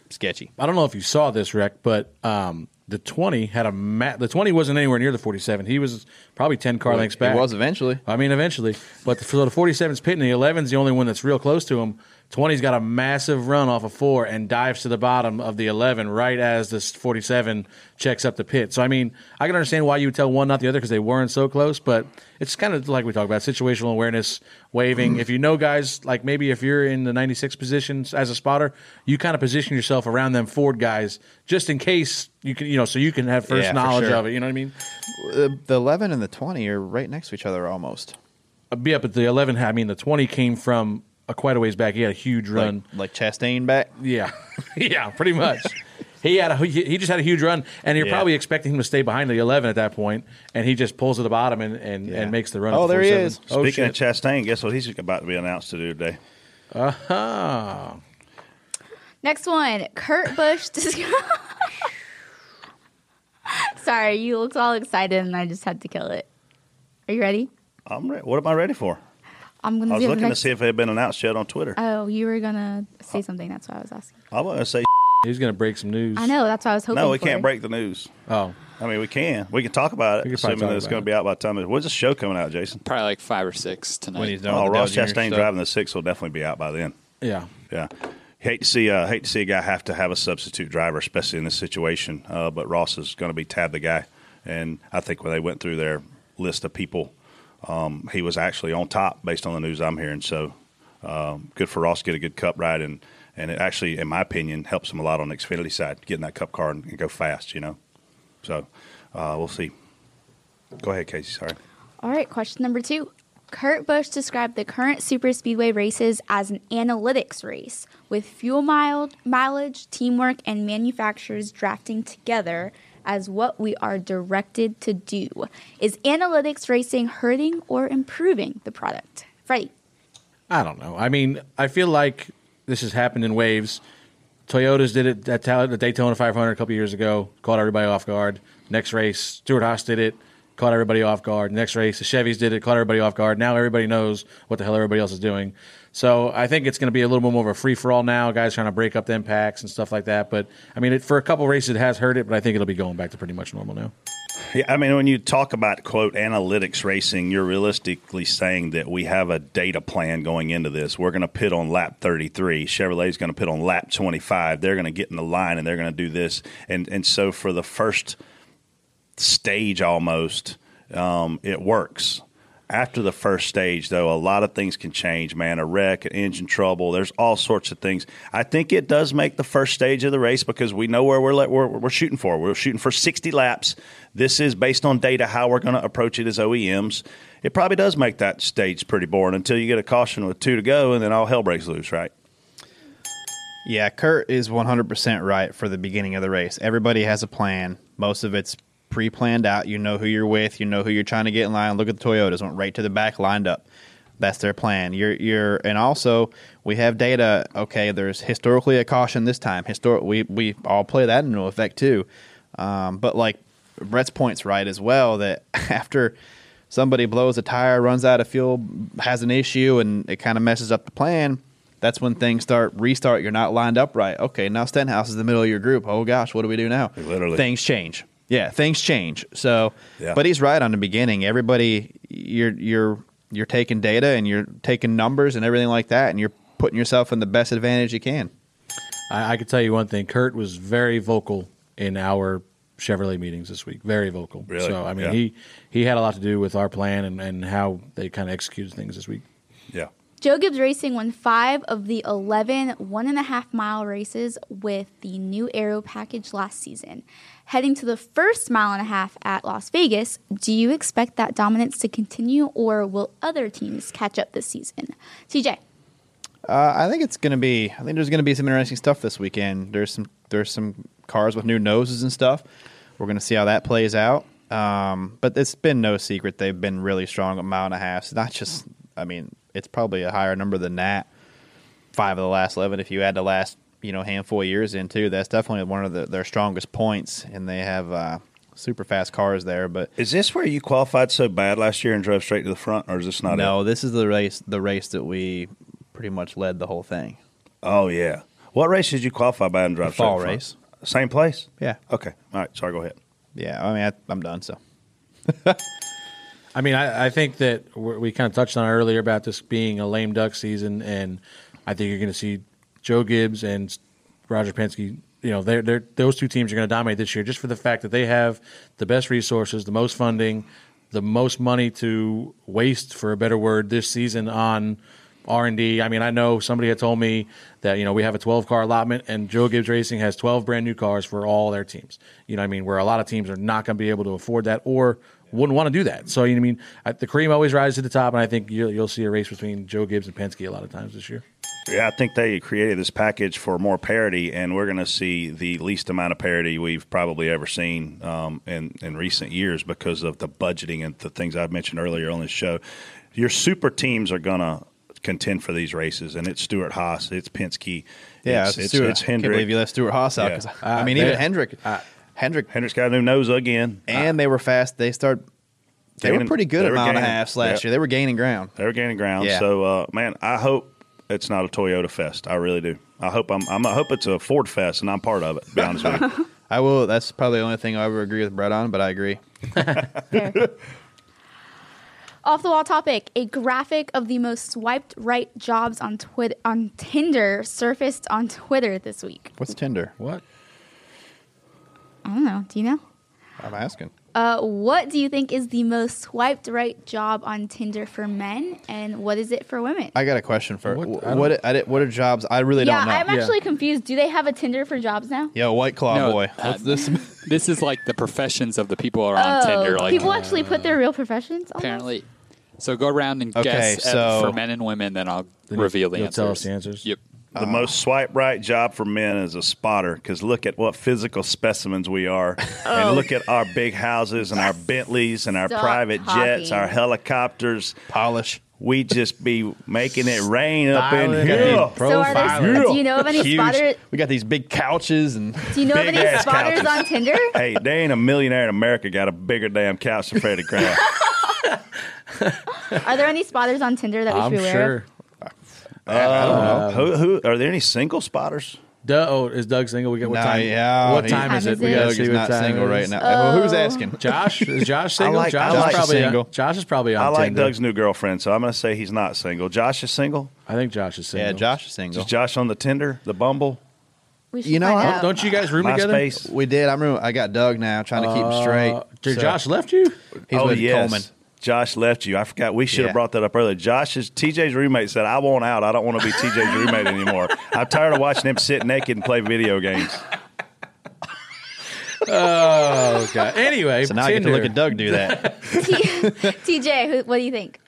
sketchy. I don't know if you saw this, Rec, but um, the 20 had a ma- the 20 wasn't anywhere near the 47. He was probably 10 car lengths back. he was eventually. I mean, eventually. But the, so the 47's pitting. The 11's the only one that's real close to him. 20's got a massive run off of four and dives to the bottom of the 11 right as this 47 checks up the pit. So, I mean, I can understand why you would tell one, not the other, because they weren't so close. But it's kind of like we talk about situational awareness, waving. Mm. If you know guys, like maybe if you're in the 96 positions as a spotter, you kind of position yourself around them Ford guys just in case you can, you know, so you can have first Yeah, for knowledge sure. of it. You know what I mean? The, the 11 and the 20 are right next to each other almost. Uh, Yeah, but the 11, I mean, the 20 came from a quite a ways back. He had a huge run. Like, like Chastain back. yeah, [laughs] yeah, pretty much. [laughs] he had a he he just had a huge run, and you're Yeah. probably expecting him to stay behind the 11 at that point, and he just pulls to the bottom and and, Yeah. and makes the run. Oh, at the there he 47. is. Oh, Speaking shit. of Chastain, guess what he's about to be announced to do today? Ah. Next one, Kurt Busch. [laughs] [laughs] Sorry, you looked all excited, and I just had to kill it. Are you ready? I'm ready. What am I ready for? I'm gonna I was do the looking to see if it had been announced yet on Twitter. Oh, you were gonna say uh, something. That's why I was asking. I was going to say, He's going to break some news. I know. That's what I was hoping. no, we for. can't break the news. Oh, I mean, we can. We can talk about it, We can probably assuming that it's going to be out by the time. it- When's the show coming out, Jason? Probably like five or six tonight. When he's done Oh, Ross Chastain driving the six will definitely be out by then. yeah. Yeah, hate to see uh, hate to see a guy have to have a substitute driver, especially in this situation. Uh, but Ross is going to be Tad the guy, and I think when they went through their list of people, um, he was actually on top based on the news I'm hearing. So um, good for Ross to get a good Cup ride, and and it actually, in my opinion, helps him a lot on the Xfinity side, getting that Cup car and, and go fast. You know, so uh, we'll see. Go ahead, Casey. Sorry. All right, question number two. Kurt Busch described the current super speedway races as an analytics race with fuel mile, mileage, teamwork, and manufacturers drafting together as what we are directed to do. Is analytics racing hurting or improving the product? Freddie. I don't know. I mean, I feel like this has happened in waves. Toyotas did it at the Daytona 500 a couple years ago, caught everybody off guard. Next race, Stewart-Haas did it, caught everybody off guard. Next race, the Chevys did it, caught everybody off guard. Now everybody knows what the hell everybody else is doing. So I think it's going to be a little bit more of a free for all now. Guys trying to break up the packs and stuff like that. But I mean, it, for a couple races, it has hurt it, but I think it'll be going back to pretty much normal now. Yeah, I mean, when you talk about quote analytics racing, you're realistically saying that we have a data plan going into this. We're going to pit on lap 33. Chevrolet's going to pit on lap 25. They're going to get in the line and they're going to do this. And and so for the first stage, almost, um, it works. After the first stage, though, a lot of things can change, man. A wreck, an engine trouble, there's all sorts of things. I think it does make the first stage of the race because we know where we're, we're, we're shooting for. We're shooting for 60 laps. This is based on data how we're going to approach it as OEMs. It probably does make that stage pretty boring until you get a caution with two to go, and then all hell breaks loose, right? Yeah, Kurt is 100% right for the beginning of the race. Everybody has a plan. Most of it's pre planned out. You know who you're with, you know who you're trying to get in line. Look at the Toyotas, went right to the back, lined up. That's their plan. You're, you're, and also we have data. Okay, there's historically a caution this time. Histor- we we all play that into effect too. Um, but like Brett's point's right as well that [laughs] after somebody blows a tire, runs out of fuel, has an issue, and it kind of messes up the plan. That's when things start restart. You're not lined up right. Okay, now Stenhouse is the middle of your group. Oh gosh, what do we do now? Literally. things change. Yeah, things change. So, Yeah. but he's right on the beginning. Everybody, you're you're you're taking data and you're taking numbers and everything like that, and you're putting yourself in the best advantage you can. I, I could tell you one thing. Kurt was very vocal in our Chevrolet meetings this week. Very vocal. Really? So I mean, Yeah. he he had a lot to do with our plan and, and how they kind of executed things this week. Yeah. Joe Gibbs Racing won five of the 11 one and a half mile races with the new Aero package last season. Heading to the first mile and a half at Las Vegas, do you expect that dominance to continue or will other teams catch up this season? TJ. Uh, I think it's going to be. I think there's going to be some interesting stuff this weekend. There's some there's some cars with new noses and stuff. We're going to see how that plays out. Um, but it's been no secret they've been really strong at mile and a half. It's not just. I mean, it's probably a higher number than that. Five of the last eleven, if you add the last you know handful of years into. that's definitely one of the, their strongest points, and they have uh, super fast cars there. But Is this where you qualified so bad last year and drove straight to the front, or is this not no, it? this is the race the race that we pretty much led the whole thing. Oh, yeah. What race did you qualify by and drive The straight fall to the race. Same place? Yeah. Okay. All right. Sorry. Go ahead. Yeah, I mean, I, I'm done. So [laughs] I mean, I, I think that we're, kind of touched on earlier about this being a lame duck season, and I think you're going to see Joe Gibbs and Roger Penske. You know, they're, they're, those two teams are going to dominate this year just for the fact that they have the best resources, the most funding, the most money to waste, for a better word, this season on R and D. I mean, I know somebody had told me that you know we have a 12 car allotment, and Joe Gibbs Racing has 12 brand new cars for all their teams. You know, I mean, where a lot of teams are not going to be able to afford that or wouldn't want to do that. So you know, what I mean, I, the cream always rises to the top, and I think you'll, you'll see a race between Joe Gibbs and Penske a lot of times this year. Yeah, I think they created this package for more parity, and we're going to see the least amount of parity we've probably ever seen um, in in recent years because of the budgeting and the things I've mentioned earlier on this show. Your super teams are going to contend for these races, and it's Stewart-Haas, it's Penske, Yeah, it's, it's, Stewart, it's I can't Hendrick. believe you let Stewart-Haas out. Yeah. 'cause, I mean, even Uh, Hendrick, Hendrick, Hendrick's got a new nose again. and they were fast. They start. They were pretty good they at were mile and a gaining- half last yeah. year. They were gaining ground. They're gaining ground. Yeah. So, uh, man, I hope it's not a Toyota fest. I really do. I hope I'm. I'm I hope it's a Ford fest, and I'm part of it. To be honest with you. [laughs] I will. That's probably the only thing I ever agree with Brett on, but I agree. Off the wall topic: A graphic of the most swiped right jobs on Twitter on Tinder surfaced on Twitter this week. What's Tinder? What? I don't know. Do you know? I'm asking. Uh, what do you think is the most swiped right job on Tinder for men, and what is it for women? I got a question for What? what. I What, I did- what are jobs? I really yeah, don't know. I'm Yeah. actually confused. Do they have a Tinder for jobs now? Yo, White Claw No, boy. uh, What's this? [laughs] This is like the professions of the people who are on oh, Tinder. Like people actually put their real professions. on there? apparently. So go around and Okay, guess uh, so- for men and women, then I'll Then you- reveal the you'll answers. tell us the answers? Yep. The most oh. swipe right job for men is a spotter because look at what physical specimens we are, and oh. look at our big houses and our Bentleys and our Stop private jets, our helicopters. Polish. We just be making it rain up in here. Yeah. So are there, Profiler. do you know of any Huge. spotters? We got these big couches and Do you know of Big any ass spotters couches. on Tinder? [laughs] Hey, there ain't a millionaire in America got a bigger damn couch than Freddie Kraft. Are there any spotters on Tinder that we should I'm be aware sure. of? Uh, who, who are there any single spotters? Doug, oh, is Doug single? We got what Nah, time? yeah, What he- time Time is is it? We it? gotta Doug see is what not time single it right is. now. Well, who's Oh. asking? [laughs] Josh is Josh single? like- Josh I is like probably single. Josh is probably on I like Tinder. Doug's new girlfriend, so I'm going to say he's not single. Josh is single. I think Josh is single. Yeah, Josh is single. Is Josh on the Tinder, the Bumble, We should You know, find I- out. Don't you guys room together? MySpace? We did. I'm. I got Doug now, trying to keep him straight. Uh, did So, Josh left you? He's oh with yes. Coleman. Josh left you. I forgot. We should have brought that up earlier. Josh's TJ's roommate said, "I want out. I don't want to be TJ's roommate anymore. [laughs] I'm tired of watching him sit naked and play video games." [laughs] Oh, God. Anyway, So now I get to look at Doug do that. [laughs] T- TJ, who, what do you think?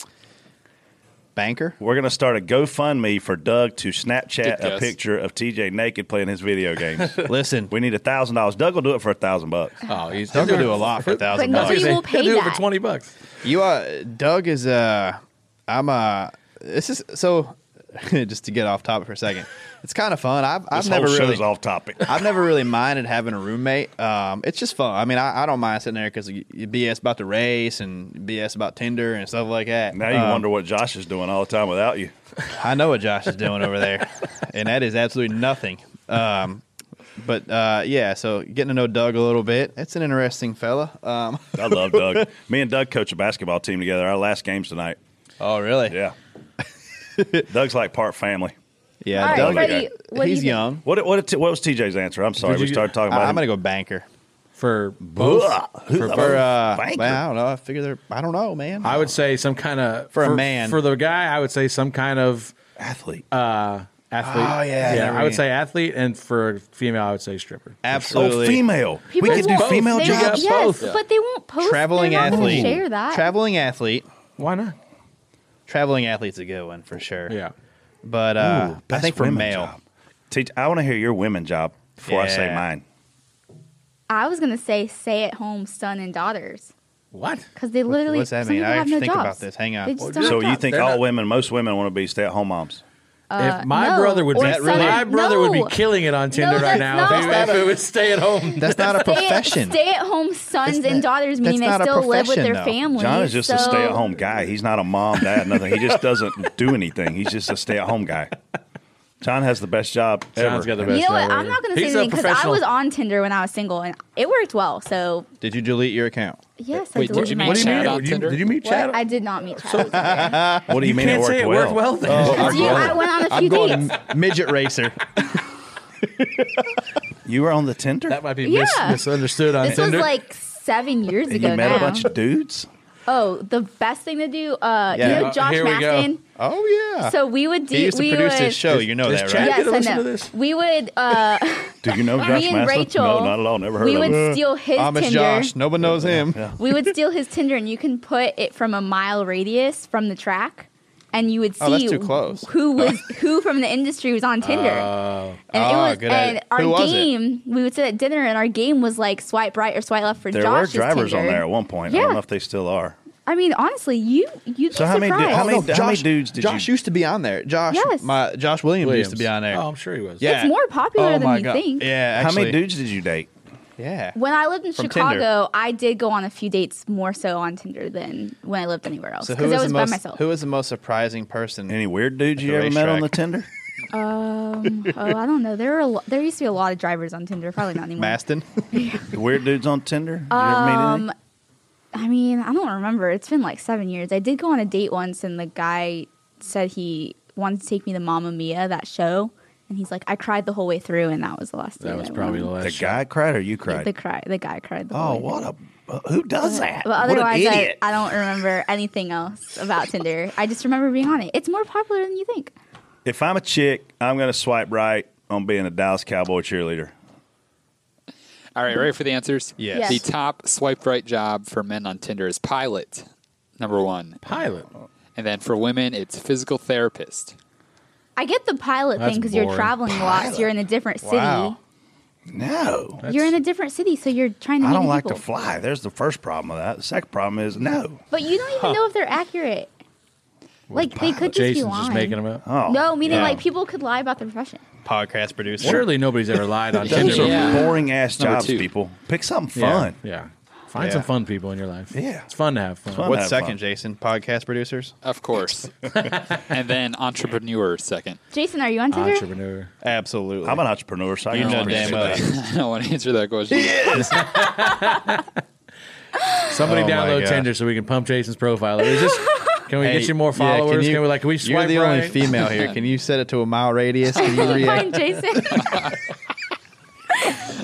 Banker. We're going to start a GoFundMe for Doug to Snapchat a picture of TJ naked playing his video games. [laughs] Listen, we need a thousand dollars. Doug will do it for a thousand bucks. Oh, he's Doug will do a lot for a But thousand nobody bucks. will pay He'll do it that. for twenty bucks. You uh, Doug is uh, I'm uh, this is so. [laughs] just to get off topic for a second, it's kind of fun. I've I've never really off topic. [laughs] I've never really minded having a roommate. Um, it's just fun. I mean, I, I don't mind sitting there because you, you BS about the race and BS about Tinder and stuff like that. Now you Um, wonder what Josh is doing all the time without you. I know what Josh is doing over there, [laughs] and that is absolutely nothing. Um, but uh, yeah, so getting to know Doug a little bit. It's an interesting fella. Um, I love Doug. Me and Doug coach a basketball team together. Our last games tonight. oh, really? Yeah. [laughs] Doug's like part family. Yeah, All right, Doug. Freddie, what do you he's think? young. What what what was TJ's answer? I'm sorry, Did we you- started talking about. I, am him. gonna go banker. For both, For, For uh, Banker. well, I don't know. I figure they're. I don't know, man. I would say some kind of For a man. For the guy, I would say some kind of athlete. uh, athlete. Oh, yeah, yeah. never I would say athlete, and for a female, I would say stripper. absolutely. oh, female. People we could do won't- female they jobs. jobs. Yes, both. but they won't post. Traveling they're not gonna athlete. Share that. Traveling athlete. Why not? Traveling athlete's a good one for sure. Yeah. But uh, Ooh, I best think for male, job. Teach, I want to hear your women job before I say mine. I was gonna say stay-at-home son and daughters What? because they literally. what's that some mean? I have have to no think jobs. about this. Hang on. They just Well, don't So you think They're all not- women, most women, want to be stay-at-home moms? Uh, if my no. brother would be, really- my brother would be killing it on Tinder No, right now if, not. if it was stay at home. That's not a [laughs] Stay, profession. stay-at-home sons That's and daughters meaning they that's not a still live with their though. families. John is just a stay-at-home guy. He's not a mom, dad, nothing. He just doesn't do anything. He's just a stay-at-home guy. John has the best job ever. John's got the best job. You know what? job I'm ever. not going to say He's a anything because I professional- was on Tinder when I was single and it worked well. So Did you delete your account? yes, Wait, I did deleted you my meet What do you Chad mean? on Did you, Tinder? did you meet What? Chad? I did not meet Chad. [laughs] What do you, you mean can't it worked say it well? worked well. Then. [laughs] Because you- I went on a few I'm going dates. midget racer. [laughs] You were on the Tinder? that might be Yeah. mis- misunderstood on Tinder. This was Tinder. like seven years and ago you met now. a bunch of dudes? Oh, the best thing to do. Uh, Yeah. You know Uh, Josh here we go. Maston. Oh yeah. So we would do. he used to we produce would, this show. You know Does that, Chad right? get Yes, to I listen know. to this? We would. Uh, [laughs] Do you know Josh me and Master? Rachel. No, not at all. Never heard we of would steal his Amish Tinder. Josh. Nobody knows him. We would steal his Tinder, and you can put it from a mile radius from the track. And you would see Oh, too close. who [laughs] was who from the industry was on Tinder. Uh, and it Ah, was good and our Who game we would sit at dinner and our game was like swipe right or swipe left for There Josh's were drivers Tinder. on there at one point. I don't know if they still are. I mean, honestly, you you'd So how many du- how many- Oh, how many dudes did Josh you- used to be on there. Josh, Yes. my Josh Williams, used to be on there. Oh, I'm sure he was. yeah, It's more popular oh than you God. think. Yeah, How many dudes did you date? Yeah, When I lived in From Chicago, Tinder. I did go on a few dates more so on Tinder than when I lived anywhere else because who I was was the by most myself. who was the most surprising person? Any weird dudes you ever met on the. Tinder? [laughs] Um, oh, I don't know. There were a lo- there used to be a lot of drivers on Tinder. Probably not anymore. Maston. [laughs] weird dudes on Tinder? Did you ever meet any? Um, I mean, I don't remember. It's been like seven years. I did go on a date once, and the guy said he wanted to take me to Mamma Mia, that show, and he's like, I cried the whole way through, and that was the last. That date was I probably the last. The guy cried or you The, cried? the cry. The guy cried. The oh, way what through. a. Who does that? But what an otherwise, I, idiot. I don't remember anything else about Tinder. I just remember being on it. It's more popular than you think. if I'm a chick, I'm going to swipe right on being a Dallas Cowboy cheerleader. All right, ready for the answers? Yes. Yes. The top swipe right job for men on Tinder is pilot, number one. pilot. And then for women, it's physical therapist. I get the pilot That's thing because you're boring. traveling a lot, so you're in a different city. Wow. No. You're in a different city, so you're trying to. I meet don't like people. to fly. There's the first problem with that. The second problem is no. But you don't even know if they're accurate. Like they could just Jason's be lying. just making them up. Oh, no, meaning Yeah. like people could lie about their profession. Podcast producer. Surely nobody's ever lied on Tinder. Those are Yeah. boring ass Number jobs, two. people. Pick something Yeah, fun. Yeah. Find Yeah. some fun people in your life. Yeah. It's fun to have fun. fun. What's have second, fun. Jason? Podcast producers. Of course. [laughs] and then entrepreneur second. Jason, are you on Tinder? Entrepreneur. Absolutely. I'm an entrepreneur, so I You can know appreciate damn well. that. [laughs] I don't want to answer that question. [laughs] Somebody Oh my download gosh. Tinder so we can pump Jason's profile. Is this, can we Hey, get you more yeah, followers? can, you, we like? Can we You're swipe the only female here. Can you set it to a mile radius? Can you react? Find Jason.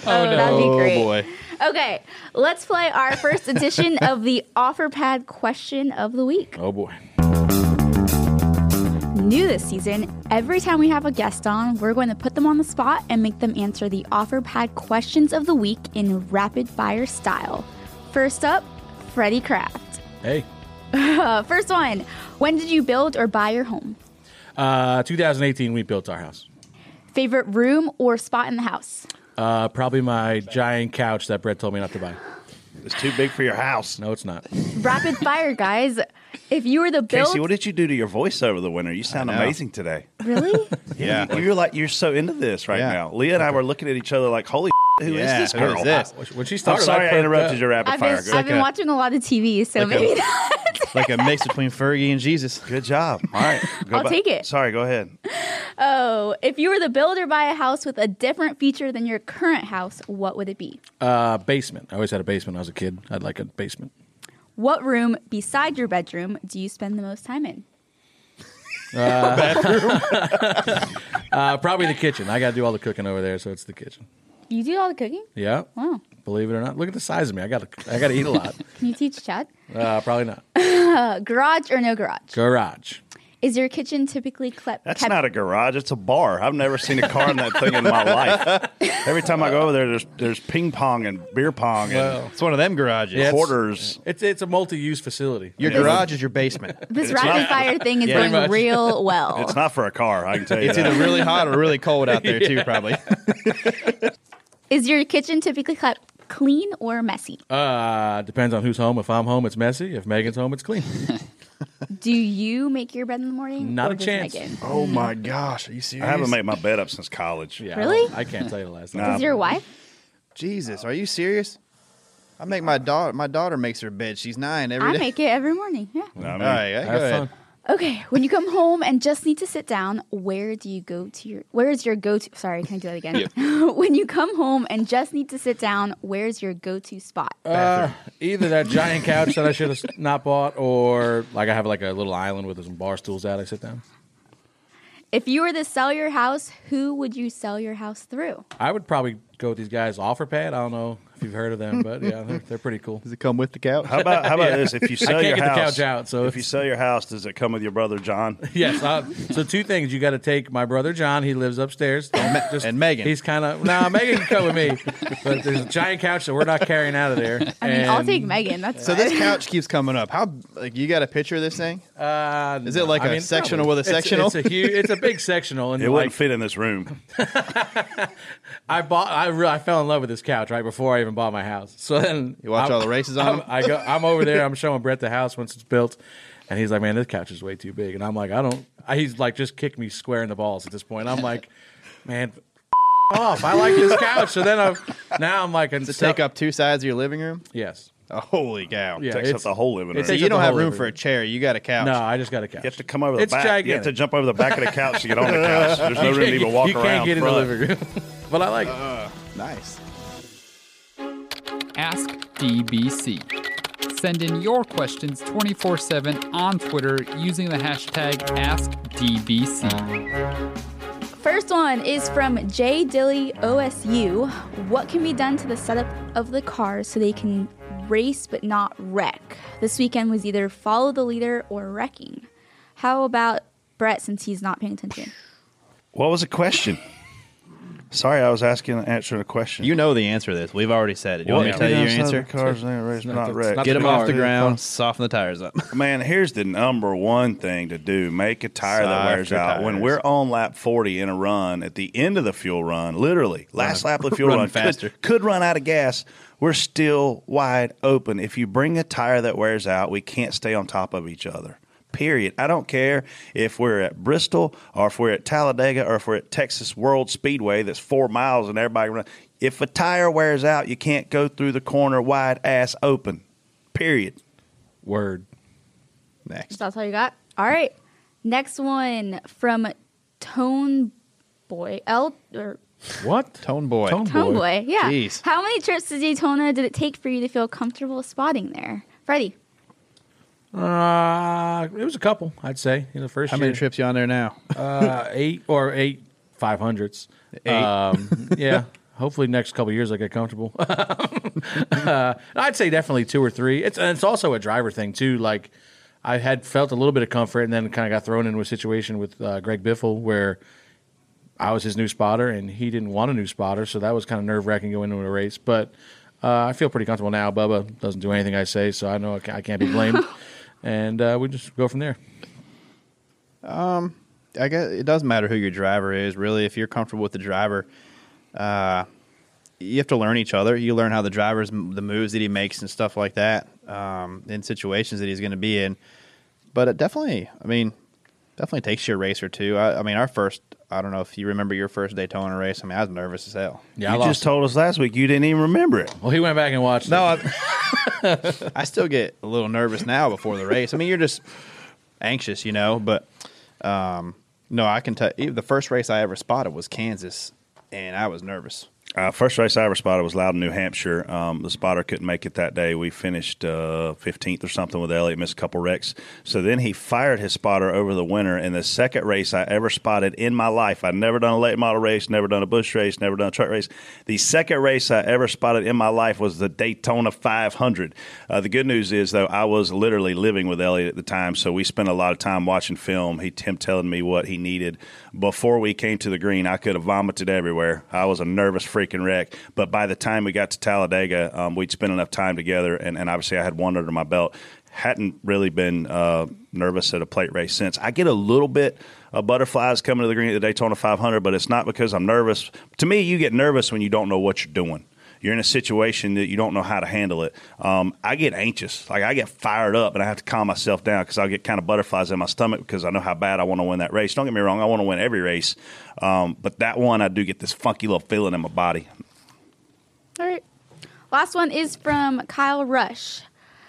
Oh, that'd be oh great. boy. Okay, let's play our first edition [laughs] of the OfferPad question of the week. Oh boy. New this season, every time we have a guest on, we're going to put them on the spot and make them answer the OfferPad questions of the week in rapid fire style. First up, Freddie Kraft. Hey. [laughs] First one, when did you build or buy your home? Uh, 2018, we built our house. Favorite room or spot in the house? Uh, probably my giant couch that Brett told me not to buy. It's too big for your house. No, it's not. Rapid fire, guys. If you were the build, Casey, what did you do to your voice over the winter? You sound amazing today. really? Yeah. [laughs] You're like you're so into this right Yeah. now. Leah and I were looking at each other like, "Holy, who is Yeah, this who girl?" is this? When she I'm started, sorry I, perked interrupted up. your rapid I've fire. been, Good, I've been a- watching a lot of TV, so like a- maybe not. [laughs] like a mix between Fergie and Jesus. good job. All right, [laughs] go I'll back. take it. Sorry, go ahead. Oh, if you were the builder buy a house with a different feature than your current house, what would it be? Uh, basement. I always had a basement when I was a kid. I'd like a basement. What room beside your bedroom do you spend the most time in? [laughs] Uh, probably the kitchen. I got to do all the cooking over there, so it's the kitchen. You do all the cooking? Yeah. Wow. Believe it or not, look at the size of me. I got to. I got to eat a lot. [laughs] Can you teach Chad? Uh, probably not. Uh, [laughs] garage or no garage? Garage. Is your kitchen typically kept? That's kept- not a garage. It's a bar. I've never seen a car in that thing in my life. [laughs] Every time I go over there, there's there's ping pong and beer pong and It's one of them garages. Yeah, it's- quarters. It's it's a multi-use facility. Your garage is your basement. This It's rapid not- fire thing is Yeah. going Pretty much. real well. It's not for a car. I can tell you. It's that. either really hot or really cold out there too, probably. Is your kitchen typically kept clean or messy? Uh, depends on who's home. If I'm home, it's messy. If Megan's home, it's clean. [laughs] Do you make your bed in the morning? Not or a does chance. Megan? Oh my gosh, are you serious? I haven't made my bed up since college. Yeah, I Really? don't- I, can't tell you the last Nah. time. Does your wife? Jesus, are you serious? I make my daughter. My daughter makes her bed. She's nine every I day. make it every morning. Yeah. I mean, All right, go Have ahead. fun. Okay, when you come home and just need to sit down, where do you go to your where is your go to sorry, can I do that again? [laughs] when you come home and just need to sit down, where's your go to spot? Uh, either that giant couch that I should have not bought, or like I have like a little island with some bar stools out. I sit down. If you were to sell your house, who would you sell your house through? I would probably go with these guys. OfferPad. I don't know if if you've heard of them, but yeah, they're, they're pretty cool. Does it come with the couch? How about how about this? If you [laughs] sell I can't your get the couch out, so if you it's- sell your house, does it come with your brother John? [laughs] Yes. Uh, so two things: you got to take my brother John. He lives upstairs. Don't just- and Megan. He's kind of no. Megan can come with me, but there's a giant couch that we're not carrying out of there. [laughs] I mean, I'll take Megan. That's So fine. this couch keeps coming up. How like you got a picture of this thing? Uh, Is it like I a mean, sectional probably. with a It's- sectional? It's, a huge. It's a big sectional, and It like wouldn't fit in this room. I bought. I really, I fell in love with this couch right before I even bought my house. So then You watch I'm- all the races on I'm. I go. [laughs] I'm over there. I'm showing Brett the house once it's built, and he's like, "Man, this couch is way too big." And I'm like, "I don't." I, he's like, "Just kick me square in the balls." At this point, I'm like, [laughs] "Man." Off. I like this couch. So then I'm now I'm like, Does it take up two sides of your living room? Yes. Oh, holy cow! Yeah. Takes up it's- the whole living room. So you don't have whole room for a chair. You got a couch. No, I just got a couch. You have to come over the It's back. gigantic. You have to jump over the back of the couch to get on the [laughs] couch. There's no You room to can't- even walk you around. can't get in the living room. but I like it. Uh, Nice. Ask DBC. Send in your questions 24 7 on Twitter using the hashtag AskDBC. First one is from J Dilly OSU. What can be done to the setup of the cars so they can race but not wreck? This weekend was either follow the leader or wrecking. How about Brett since he's not paying attention? What was the question? Sorry, I was asking, answering a question. You know the answer to this. We've already said it. You want me to tell you your answer? the Cars, not race, not not the- wrecked. Get them off the ground. Soften the tires up. [laughs] Man, here's the number one thing to do: make a tire that wears Softer out. When we're on lap 40 in a run, at the end of the fuel run, literally last [laughs] lap of the fuel Run run, faster. Could, could run out of gas. We're still wide open. If you bring a tire that wears out, we can't stay on top of each other. Period. I don't care if we're at Bristol or if we're at Talladega or if we're at Texas World Speedway that's four miles and everybody run. If a tire wears out, you can't go through the corner wide ass open. Period. Word. Next. That's all you got? All right. Next one from Tone Boy. L or What? Tone boy. Tone Tone Boy. Boy. Yeah. Jeez. How many trips to Daytona did it take for you to feel comfortable spotting there? Freddie. Uh, it was a couple, I'd say. In the first How year. many trips you on there now? Uh, eight or eight five hundreds. Eight? Um, [laughs] yeah. Hopefully, next couple years I get comfortable. [laughs] uh, I'd say definitely two or three. It's and it's also a driver thing too. Like I had felt a little bit of comfort, and then kind of got thrown into a situation with uh, Greg Biffle where I was his new spotter, and he didn't want a new spotter, so that was kind of nerve wracking going into a race. But uh, I feel pretty comfortable now. Bubba doesn't do anything I say, so I know I can't be blamed, [laughs] and uh, we just go from there. I guess it doesn't matter who your driver is. Really, if you're comfortable with the driver, uh, you have to learn each other. You learn how the driver's the moves that he makes and stuff like that um, in situations that he's going to be in. But it definitely, I mean, definitely takes you a race or two. I, I mean, our first, I don't know if you remember your first Daytona race. I mean, I was nervous as hell. Yeah, I you lost. just told us last week you didn't even remember it. well, he went back and watched. No, it. I, [laughs] I still get a little nervous now before the race. I mean, you're just anxious, you know. But um, no, I can tell. The first race I ever spotted was Kansas, and I was nervous. Uh, first race I ever spotted was Loudon, New Hampshire. Um, the spotter couldn't make it that day. We finished uh, 15th or something with Elliott, missed a couple wrecks. So then he fired his spotter over the winter. And the second race I ever spotted in my life, I'd never done a late model race, never done a Busch race, never done a truck race. The second race I ever spotted in my life was the Daytona 500. Uh, the good news is, though, I was literally living with Elliott at the time. So we spent a lot of time watching film. He, him telling me what he needed. Before we came to the green, I could have vomited everywhere. I was a nervous freaking wreck. But by the time we got to Talladega, um, we'd spent enough time together, and, and obviously I had one under my belt. Hadn't really been uh, nervous at a plate race since. I get a little bit of butterflies coming to the green at the Daytona 500, but it's not because I'm nervous. To me, you get nervous when you don't know what you're doing you're in a situation that you don't know how to handle it. Um, I get anxious, like I get fired up, and I have to calm myself down because I'll get kind of butterflies in my stomach because I know how bad I want to win that race. Don't get me wrong, I want to win every race, um, but that one I do get this funky little feeling in my body. All right. Last one is from Kyle Rush.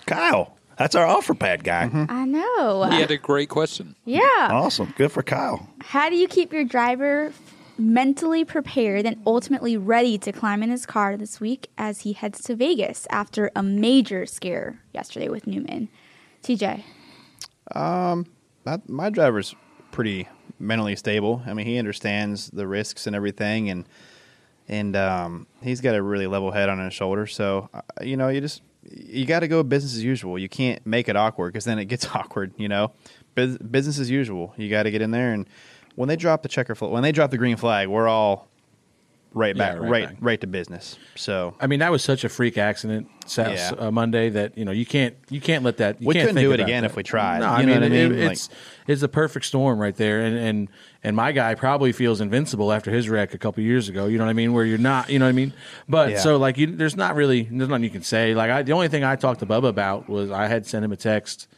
Kyle, that's our offer pad guy. I know. He had a great question. yeah. Awesome, good for Kyle. How do you keep your driver mentally prepared and ultimately ready to climb in his car this week as he heads to Vegas after a major scare yesterday with Newman? TJ. Um, my, my driver's pretty mentally stable. I mean, he understands the risks and everything, and and um, he's got a really level head on his shoulder. So uh, you know, you just you got to go business as usual. You can't make it awkward because then it gets [laughs] awkward. You know, Bus- business as usual. You got to get in there, and when they drop the checker flag, when they drop the green flag, we're all right Yeah, back, right right, back. right, to business. So I mean, that was such a freak accident Sat- Yeah. uh, Monday that you know you can't you can't let that. You We can't couldn't do it again that. if we tried. No, You I know mean, what I it- mean? it's it's a perfect storm right there, and and and my guy probably feels invincible after his wreck a couple years ago. You know what I mean? Where you're not, you know what I mean? But Yeah. so like, you, there's not really there's nothing you can say. Like I, the only thing I talked to Bubba about was I had sent him a text,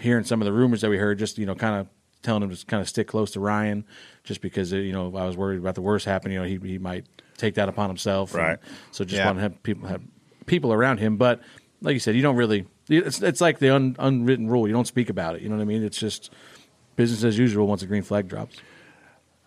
hearing some of the rumors that we heard, just you know, kind of telling him to kind of stick close to Ryan, just because you know I was worried about the worst happening. You know, he he might take that upon himself, Right. So just Yeah. want to have people have people around him, but like you said, you don't really. It's it's like the un, unwritten rule. You don't speak about it. You know what I mean? It's just business as usual once a green flag drops.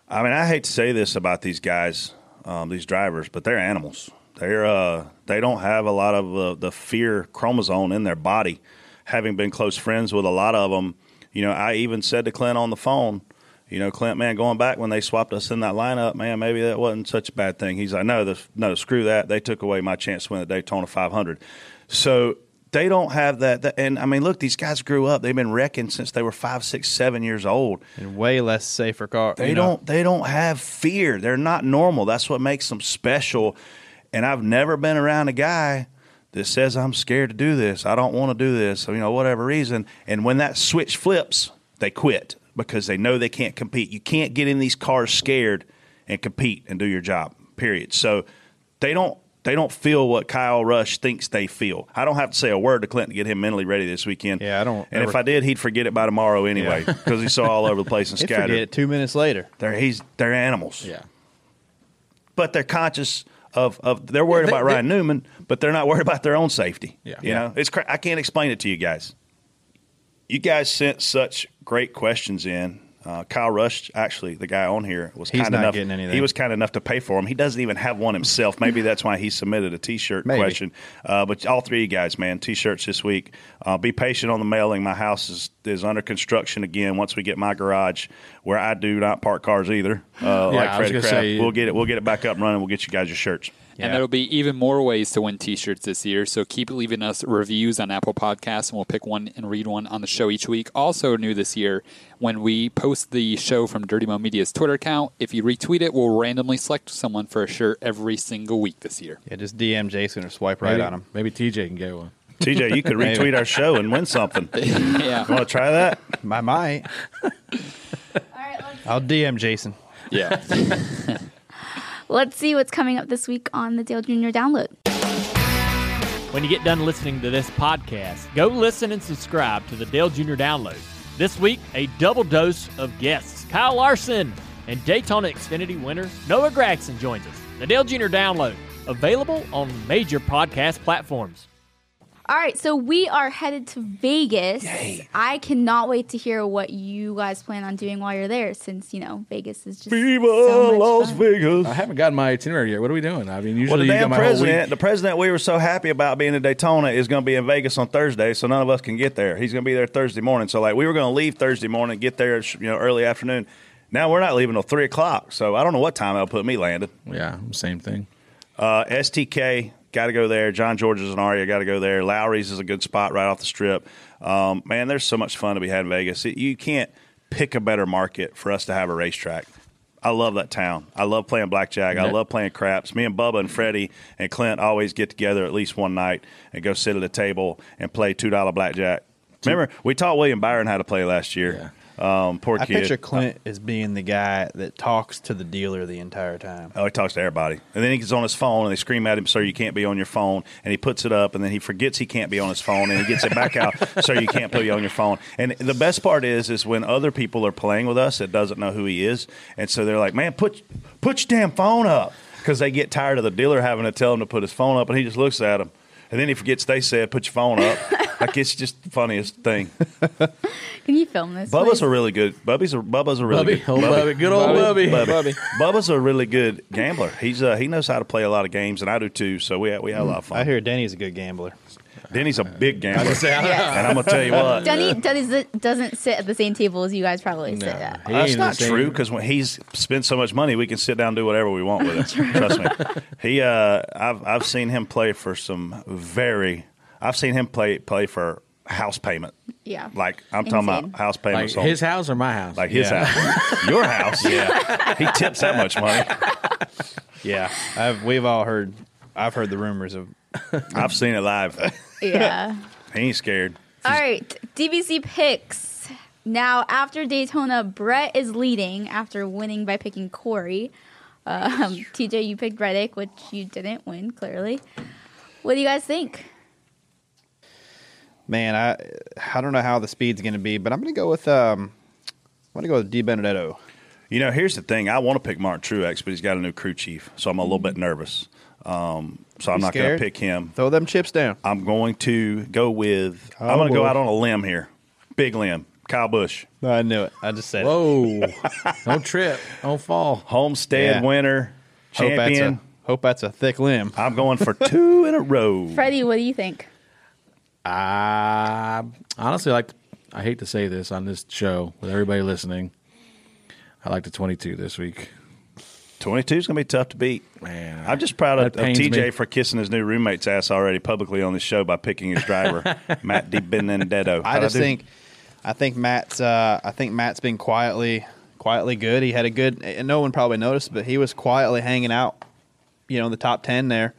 I mean, I hate to say this about these guys, um, these drivers, but they're animals. They're uh, they don't have a lot of uh, the fear chromosome in their body. Having been close friends with a lot of them, you know, I even said to Clint on the phone, you know, Clint, man, going back when they swapped us in that lineup, man, maybe that wasn't such a bad thing. He's like, no, the, no, screw that. They took away my chance to win the Daytona 500. So they don't have that, that. And I mean, look, these guys grew up. They've been wrecking since they were five, six, seven years old. and way less safer car. They don't. They don't have fear. They're not normal. That's what makes them special. And I've never been around a guy that says I'm scared to do this. I don't want to do this. You know, whatever reason. And when that switch flips, they quit because they know they can't compete. You can't get in these cars scared and compete and do your job. Period. So they don't. They don't feel what Kyle Rush thinks they feel. I don't have to say a word to Clinton to get him mentally ready this weekend. Yeah, I don't And if ever- I did, he'd forget it by tomorrow anyway because he's so all over the place and [laughs] He'd scattered. forget it two minutes later. They're he's they're animals. Yeah. But they're conscious of, of they're worried Yeah, they- about Ryan Newman, but they're not worried about their own safety. Yeah. You know, it's cra- I can't explain it to you guys. You guys sent such great questions in. Uh, Kyle Rush, actually, the guy on here, was kind enough. He was kind enough to pay for them. He doesn't even have one himself. Maybe that's why he submitted a T-shirt Maybe. question. Uh, but all three of you guys, man, T-shirts this week. Uh, be patient on the mailing. My house is is under construction again. Once we get my garage, where I do not park cars either, uh, Yeah, like Freddie Kraft, say- we'll get it. We'll get it back up and running. We'll get you guys your shirts. And there'll be even more ways to win T-shirts this year. So keep leaving us reviews on Apple Podcasts, and we'll pick one and read one on the show each week. Also new this year, when we post the show from Dirty Mo Media's Twitter account, if you retweet it, we'll randomly select someone for a shirt every single week this year. Yeah, just DM Jason or swipe right maybe, on him. Maybe TJ can get one. TJ, you could [laughs] retweet our show and win something. [laughs] yeah, Want to try that? I might. [laughs] All right, I'll DM Jason. yeah. Let's see what's coming up this week on the Dale Jr. Download. When you get done listening to this podcast, go listen and subscribe to the Dale Jr. Download. This week, a double dose of guests. Kyle Larson and Daytona Xfinity winner Noah Gragson joins us. The Dale Jr. Download, available on major podcast platforms. All right, so we are headed to Vegas. I cannot wait to hear what you guys plan on doing while you're there, since you know Vegas is just Viva so much Las fun. Vegas. I haven't gotten my itinerary yet. What are we doing? I mean, usually Well, the you got damn my president, the president we were so happy about being in Daytona is going to be in Vegas on Thursday, so none of us can get there. He's going to be there Thursday morning. So, like, we were going to leave Thursday morning, get there, you know, early afternoon. Now we're not leaving till three o'clock, so I don't know what time that'll put me landed. Yeah, same thing. Uh, STK, got to go there. John George's and Aria, got to go there. Lawry's is a good spot right off the strip. Um, man, there's so much fun to be had in Vegas. It- you can't pick a better market for us to have a racetrack. I love that town. I love playing blackjack. I love playing craps. Me and Bubba and Freddie and Clint always get together at least one night and go sit at a table and play two dollar blackjack. Remember, we taught William Byron how to play last year. Um, poor I kid. picture Clint as being the guy that talks to the dealer the entire time. Oh, he talks to everybody. And then he gets on his phone and they scream at him, Sir, you can't be on your phone. And he puts it up and then he forgets he can't be on his phone and he gets it back out, [laughs] Sir, you can't put it on your phone. And the best part is, is when other people are playing with us that doesn't know who he is. And so they're like, Man, put, put your damn phone up. Because they get tired of the dealer having to tell him to put his phone up and he just looks at them. And then he forgets they said, Put your phone up. [laughs] like it's just the funniest thing. [laughs] Can you film this? Bubba's please? a really good. Bubby's a Bubba's a really Bubby, good. old Bubby, good old Bubby. Bubby. Bubba's a really good gambler. He's uh, he knows how to play a lot of games, and I do too. So we have, we have a lot of fun. I hear Danny's a good gambler. Denny's a big gambler, Yes. and I'm gonna tell you what. Denny does, doesn't sit at the same table as you guys probably sit at. He That's ain't not the same- true because when he's spent so much money, we can sit down and do whatever we want with it. Trust me. He, uh, I've I've seen him play for some very. I've seen him play play for house payment. Yeah. Like I'm talking Insane. about house Like payments. on- his house or my house? like his Yeah. house, [laughs] your house. Yeah, he tips that much money. [laughs] Yeah, I've, we've all heard. I've heard the rumors of. I've seen it live. [laughs] Yeah. [laughs] He ain't scared. All right, DBC picks. Now, after Daytona, Brett is leading after winning by picking Corey. Um, TJ, you picked Reddick, which you didn't win, clearly. What do you guys think? Man, I I don't know how the speed's going to be, but I'm going to go with um, I'm going to go with Di Benedetto. You know, here's the thing. I want to pick Martin Truex, but he's got a new crew chief, so I'm a little bit nervous. Um, so I'm not going to pick him. Throw them chips down. I'm going to go with. Kyle I'm going to go Busch. out on a limb here. Big limb. Kyle Busch. I knew it. I just said it. Whoa! Don't trip. Don't fall. Homestead Yeah. winner. Hope that's, Champion. a, hope that's a thick limb. I'm going for two in a row. [laughs] Freddie, what do you think? I honestly like. I hate to say this on this show with everybody listening. I like the 22 this week. 22 is going to be tough to beat. Man, I'm just proud of, of TJ me. for kissing his new roommate's ass already publicly on the show by picking his driver, [laughs] Matt Di Benedetto. I How'd just do? think, I think Matt's, uh, I think Matt's been quietly, quietly good. He had a good, and no one probably noticed, but he was quietly hanging out, you know, in the top ten there.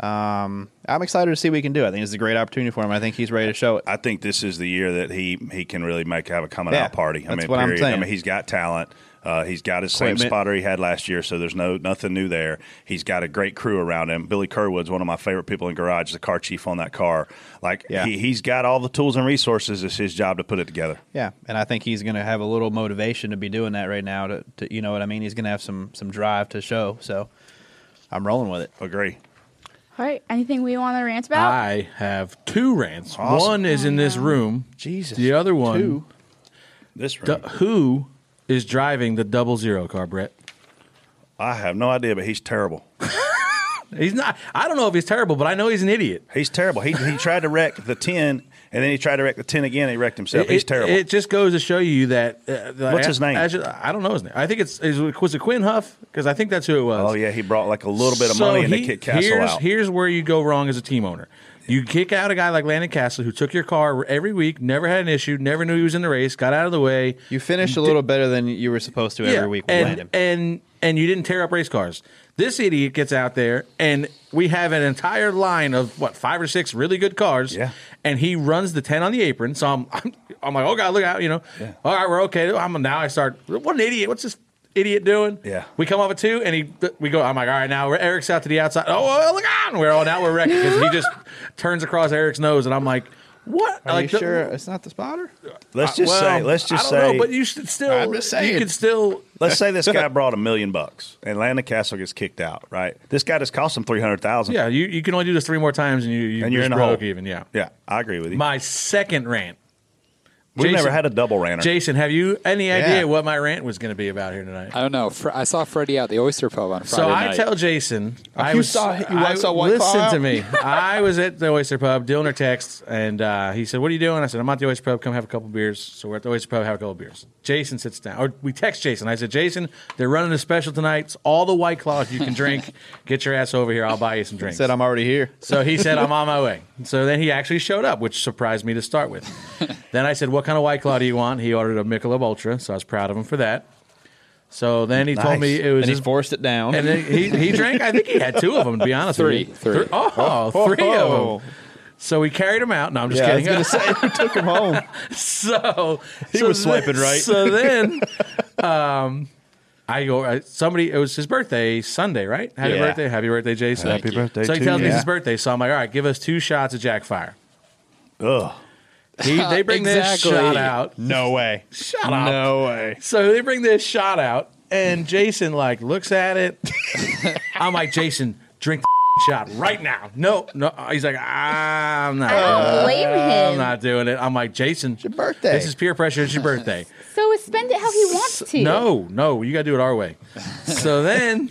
Um, I'm excited to see what he can do. I think it's a great opportunity for him. I think he's ready to show it. I think this is the year that he he can really make have a coming Yeah, out party. I that's mean, what I'm period. I mean, he's got talent. Uh, he's got his same Equipment. spotter he had last year, so there's no nothing new there. He's got a great crew around him. Billy Kerwood's one of my favorite people in garage, the car chief on that car. Like Yeah. he, he's got all the tools and resources. It's his job to put it together. Yeah, and I think he's going to have a little motivation to be doing that right now. To, to you know what I mean? He's going to have some some drive to show. So I'm rolling with it. Agree. All right, anything we want to rant about? I have two rants. Awesome. One is in this room. Jesus. The other one, Two. This d- room. who is driving the double zero car, Brett? I have no idea, but he's terrible. [laughs] He's not. I don't know if he's terrible, but I know he's an idiot. He's terrible. He he tried to wreck the ten, and then he tried to wreck the ten again. and He wrecked himself. It- he's terrible. It just goes to show you that. Uh, What's his name? as- I don't know his name. I think it's is, was it Quin Houff because I think that's who it was. oh yeah, he brought like a little bit of So money he- kicked Cassill here's, out. Here's where you go wrong as a team owner. You kick out a guy like Landon Cassill who took your car every week, never had an issue, never knew he was in the race, got out of the way. You finished a little better than you were supposed to every week with and, Landon. and and you didn't tear up race cars. This idiot gets out there, and we have an entire line of what five or six really good cars. Yeah. and he runs the ten on the apron. So I'm I'm, I'm like, oh god, look out, you know. All right, we're okay. I'm now. I start. What an idiot! What's this idiot doing? Yeah. we come off at two, and he we go. I'm like, all right, now we're Eric's out to the outside. Oh, well, look out! We're all now we're wrecking because he just [laughs] turns across Eric's nose, and I'm like, what? Are like you the- sure it's not the spotter? let's just well, say, let's just I don't say, know, but you should still. I'm just saying. You could still. let's say this guy [laughs] brought a million bucks, and Landon Cassill gets kicked out. Right? This guy just cost him three hundred thousand. Yeah, you, you can only do this three more times, and you you and you're just in the broke hole. even. Yeah. yeah, I agree with you. My second rant. We've Jason- never had a double ranter. Jason, have you any idea Yeah. what my rant was going to be about here tonight? I don't know. Fr- I saw Freddie out the Oyster Pub on Friday So I night. tell Jason, I you was, saw- you I, saw White Claw listen out? to me. [laughs] I was at the Oyster Pub. Dylan texts, and uh, he said, "What are you doing?" I said, "I'm at the Oyster Pub. Come have a couple beers." So we're at the Oyster Pub, have a couple beers. Jason sits down, or we text Jason. I said, "Jason, they're running a special tonight. It's all the White Claws you can drink. [laughs] Get your ass over here. I'll buy you some drinks." He said I'm already here. So he said, [laughs] I'm on my way. So then he actually showed up, which surprised me to start with. then I said, What kind of White Claw do you want? He ordered a Michelob Ultra, so I was proud of him for that. So then he told me Nice. it was And he's his, forced it down. and then he, he drank, I think he had two of them, to be honest Three, with you. three. Oh, three of them. So we carried him out. No, I'm just yeah, I was kidding. going to say, he took him home. [laughs] so He so was swiping right. So then, um, I go. I, somebody. It was his birthday Sunday, right? Happy Yeah. birthday, happy birthday, Jason. Thank Happy you. birthday So he to tells me you. it's his birthday. So I'm like, all right, give us two shots of Jack Fire. Ugh. He, [laughs] they bring this shot out. No way. Shut up. No way. So they bring this shot out, and Jason like looks at it. [laughs] I'm like, Jason, drink the [laughs] shot right now. No, no. He's like, I'm not. I don't blame I'm not doing it. I'm like, Jason, it's your birthday. This is peer pressure. It's your birthday. So spend it how he wants to. No, no, you got to do it our way. So then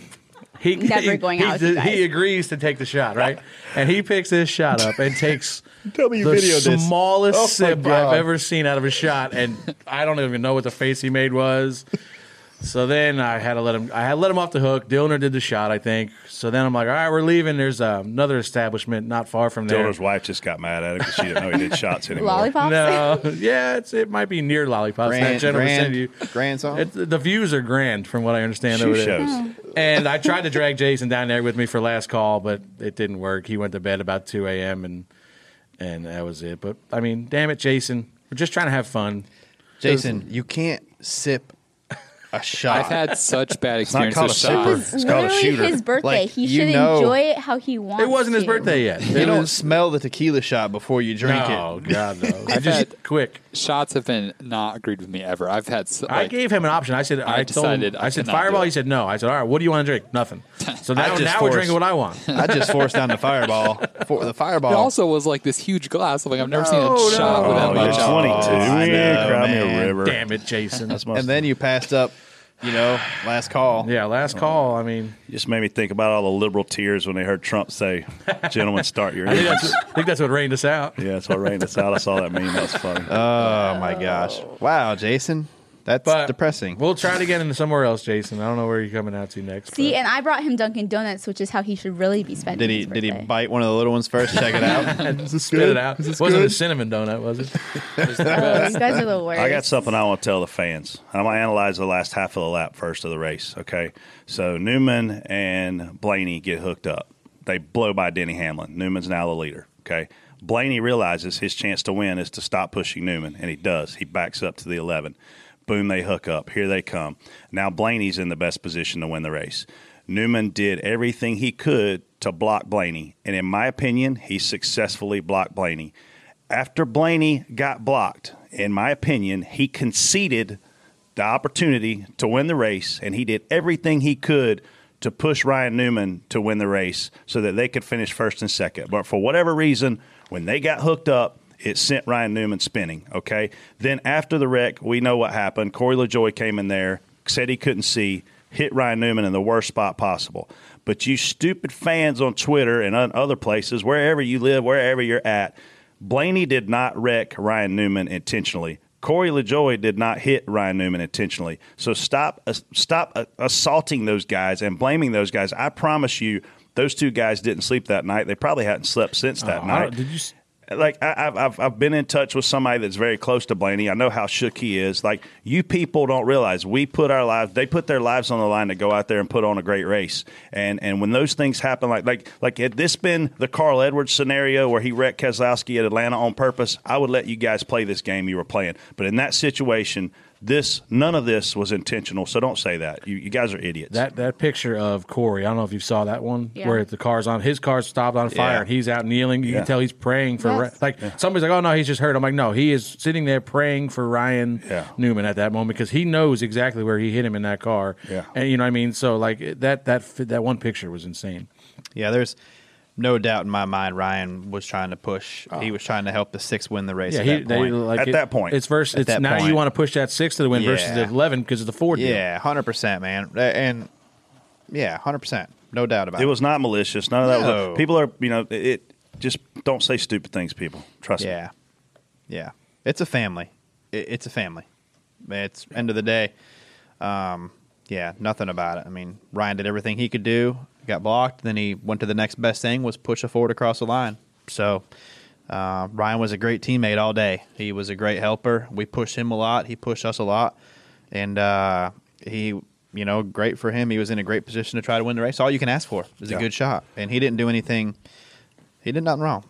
he never going he, out with you guys. He agrees to take the shot, right? and he picks this shot up and takes Tell me you the videoed this. smallest Oh sip God. I've ever seen out of a shot, and I don't even know what the face he made was. So then I had to let him. I had to let him off the hook. Dillner did the shot, I think. So then I'm like, all right, we're leaving. There's uh, another establishment not far from there. Dillner's wife just got mad at him because she didn't know he did [laughs] shots anymore. Lollipops. No, yeah, it's it might be near lollipops. in that Grand, general grand, vicinity. grand song. It, the views are grand from what I understand Shoe over there. shows. And I tried to drag Jason down there with me for last call, but it didn't work. He went to bed about two a.m. and and that was it. But I mean, damn it, Jason, we're just trying to have fun. Jason, you can't sip a [laughs] shot. I've had such bad not experiences called with a sipper. shots. It's called a literally shooter. his birthday. Like, he should know- enjoy it how he wants. It wasn't his to. birthday yet. you don't smell the tequila shot before you drink no, it. Oh God no. [laughs] I just had- quick. Shots have been not agreed with me ever. I've had s- I like, gave him an option. I said, I, I told him, decided I, I said Fireball. He said no. I said, all right, what do you want to drink? Nothing. [laughs] So now, just now we're drinking what I want. [laughs] I just forced down the fireball. For the fireball. It also was like this huge glass. I'm like, I've never seen No, a shot no. with that Oh, much you're alcohol. 22. I know, cry me a man. river. Damn it, Jason. And then you passed up, you know, last call. yeah, last call. I mean, just made me think about all the liberal tears when they heard Trump say, "Gentlemen, start your [laughs] I think, engines." that's, I think that's what rained us out. yeah, that's what rained us out. I saw that meme. That's funny. Oh my gosh! Wow, Jason, that's But depressing. We'll try to get into somewhere else, Jason. I don't know where you're coming out to next. See, but- and I brought him Dunkin' Donuts, which is how he should really be spending. did he his did he birthday. bite one of the little ones first? Check it out. [laughs] and spit it out. It wasn't a cinnamon donut, was it? [laughs] Oh, you guys are the worst. I got something I want to tell the fans. I'm going to analyze the last half of the lap first of the race. Okay, so Newman and Blaney get hooked up. They blow by Denny Hamlin. Newman's now the leader. Okay, Blaney realizes his chance to win is to stop pushing Newman, and he does. He backs up to the 11. Boom, they hook up. Here they come. Now Blaney's in the best position to win the race. Newman did everything he could to block Blaney, and in my opinion, he successfully blocked Blaney. After Blaney got blocked, in my opinion, he conceded the opportunity to win the race, and he did everything he could to push Ryan Newman to win the race so that they could finish first and second. But for whatever reason, when they got hooked up, it sent Ryan Newman spinning. Okay. Then after the wreck, we know what happened. Corey LaJoie came in there, said he couldn't see, hit Ryan Newman in the worst spot possible. But you stupid fans on Twitter and on other places, wherever you live, wherever you're at, Blaney did not wreck Ryan Newman intentionally. Corey LaJoie did not hit Ryan Newman intentionally. So stop uh, stop uh, assaulting those guys and blaming those guys. I promise you, those two guys didn't sleep that night. They probably hadn't slept since that I night did you? Like I, I've, I've I've been in touch with somebody that's very close to Blaney. I know how shook he is. Like you people don't realize we put our lives, they put their lives on the line to go out there and put on a great race. And and when those things happen, like like like had this been the Carl Edwards scenario where he wrecked Keselowski at Atlanta on purpose, I would let you guys play this game you were playing. But in that situation, this none of this was intentional. So don't say that. You you guys are idiots. That that picture of Corey, I don't know if you saw that one Yeah. where the car's on his car's stopped on fire Yeah. and he's out kneeling. You Yeah. can tell he's praying for Yes. like somebody's like, oh no, he's just hurt. I'm like, no, he is sitting there praying for Ryan Yeah. Newman at that moment because he knows exactly where he hit him in that car. Yeah. and you know what I mean. So like that that that one picture was insane. Yeah, there's no doubt in my mind. Ryan was trying to push. He was trying to help the six win the race. Yeah, at he that they, point. like At it- that point. It's versus it's now point. you want to push that six to the win versus the eleven because of the Ford deal. yeah, hundred percent, man, and yeah, hundred percent, no doubt about it. it was not malicious. None of that. No. Was, people are you know it. Just don't say stupid things, people. Trust me. Yeah, yeah. It's a family. It, it's a family. It's end of the day. Um, yeah, nothing about it. I mean, Ryan did everything he could do. Got blocked. Then he went to the next best thing was push a Ford across the line. So uh, Ryan was a great teammate all day. He was a great helper. We pushed him a lot. He pushed us a lot, and uh, he. You know, great for him. He was in a great position to try to win the race. All you can ask for is Yeah. a good shot, and he didn't do anything. He did nothing wrong.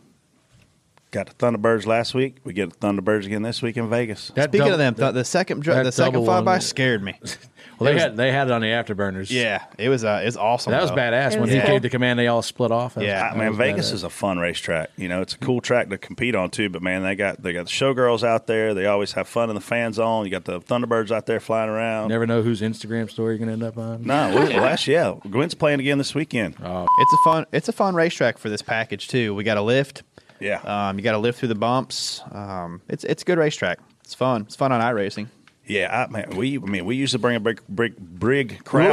Got the Thunderbirds last week. We get the Thunderbirds again this week in Vegas. That Speaking double- of them, th- the second dri- that the second double flyby one- scared me. [laughs] well, they was- had they had it on the afterburners. yeah, it was uh, it was awesome. that was though. badass It when was he cool. gave the command. They all split off. That was- Yeah. that I mean, was Vegas badass. is a fun racetrack. You know, it's a cool track to compete on too. But man, they got they got the showgirls out there. They always have fun in the fan zone. You got the Thunderbirds out there flying around. Never know whose Instagram story you're gonna end up on. No, we, well, that's yeah. Gwen's playing again this weekend. Oh, It's a fun it's a fun racetrack for this package too. We got a lift. Yeah, Um, you got to live through the bumps. Um, it's it's a good racetrack. It's fun. It's fun on iRacing. Yeah, I, man, we I mean we used to bring a big big big crowd,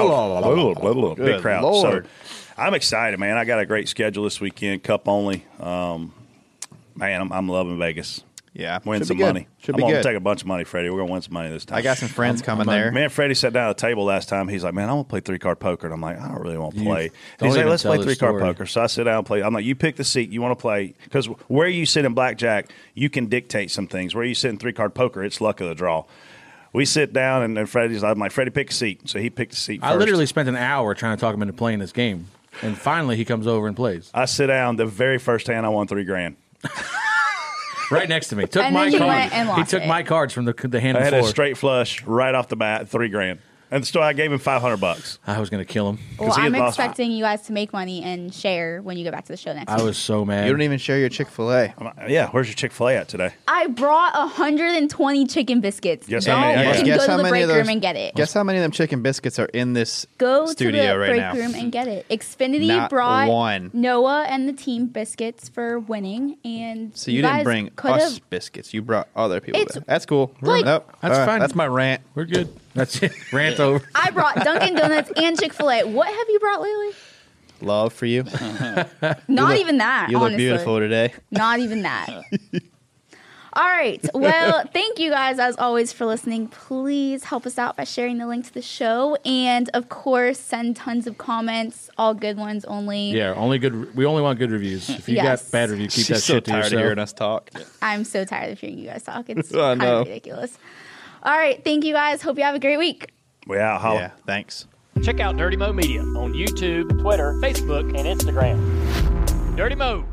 Ooh, big crowd. Lord. So I'm excited, man. I got a great schedule this weekend, cup only. Um, man, I'm, I'm loving Vegas. Yeah, Win should some be good. money. Should I'm be gonna good. take a bunch of money, Freddie. We're gonna win some money this time. I got some friends coming there. Man, Freddie sat down at the table last time. He's like, "Man, I want to play three card poker." And I'm like, "I don't really want to You- play." don't He's like, even "Let's tell play the three card story. poker." So I sit down and play. I'm like, "You pick the seat you want to play because where you sit in blackjack, you can dictate some things. Where you sit in three card poker, it's luck of the draw." We sit down and, and Freddie's. I'm like, "Freddie, pick a seat." So he picked a seat. I first. literally spent an hour trying to talk him into playing this game, and finally he comes over and plays I sit down. The very first hand, I won three grand. [laughs] right next to me. Took And my then he cards. went and he lost took it. my cards from the the hand I had a before. straight flush right off the bat, three grand. And so I gave him five hundred bucks. I was going to kill him. Well, 'Cause he I'm lost- expecting you guys to make money and share when you go back to the show next I week. was so mad. You don't even share your Chick Fil A. I'm like, Yeah, where's your Chick Fil A at today? I brought 120 chicken biscuits. Guess Don't, how many I you got? can Guess go to the many break of those- room and get it. Guess how many of them chicken biscuits are in this Go studio to the right break now? room and get it. Xfinity Not brought one. Noah and the team biscuits for winning, and So you, didn't guys bring could us biscuits. You brought other people. It's- That's cool. like- Nope. That's All right, fine. That's my rant. We're good. That's it. Rant over. I brought Dunkin' Donuts and Chick Fil A. What have you brought lately? Love for you. [laughs] Not look- even that. You look beautiful today. Not even that. [laughs] All right. Well, thank you guys as always for listening. Please help us out by sharing the link to the show. And of course, send tons of comments, all good ones only. Yeah, only good. We only want good reviews. If you Yes. got bad reviews, keep She's that so shit to tired yourself. of hearing us talk. I'm so tired of hearing you guys talk. It's [laughs] I kind know. of ridiculous. All right. Thank you guys. Hope you have a great week. We out. Holla. Yeah. Thanks. Check out Dirty Mo Media on YouTube, Twitter, Facebook, and Instagram. Dirty Mo.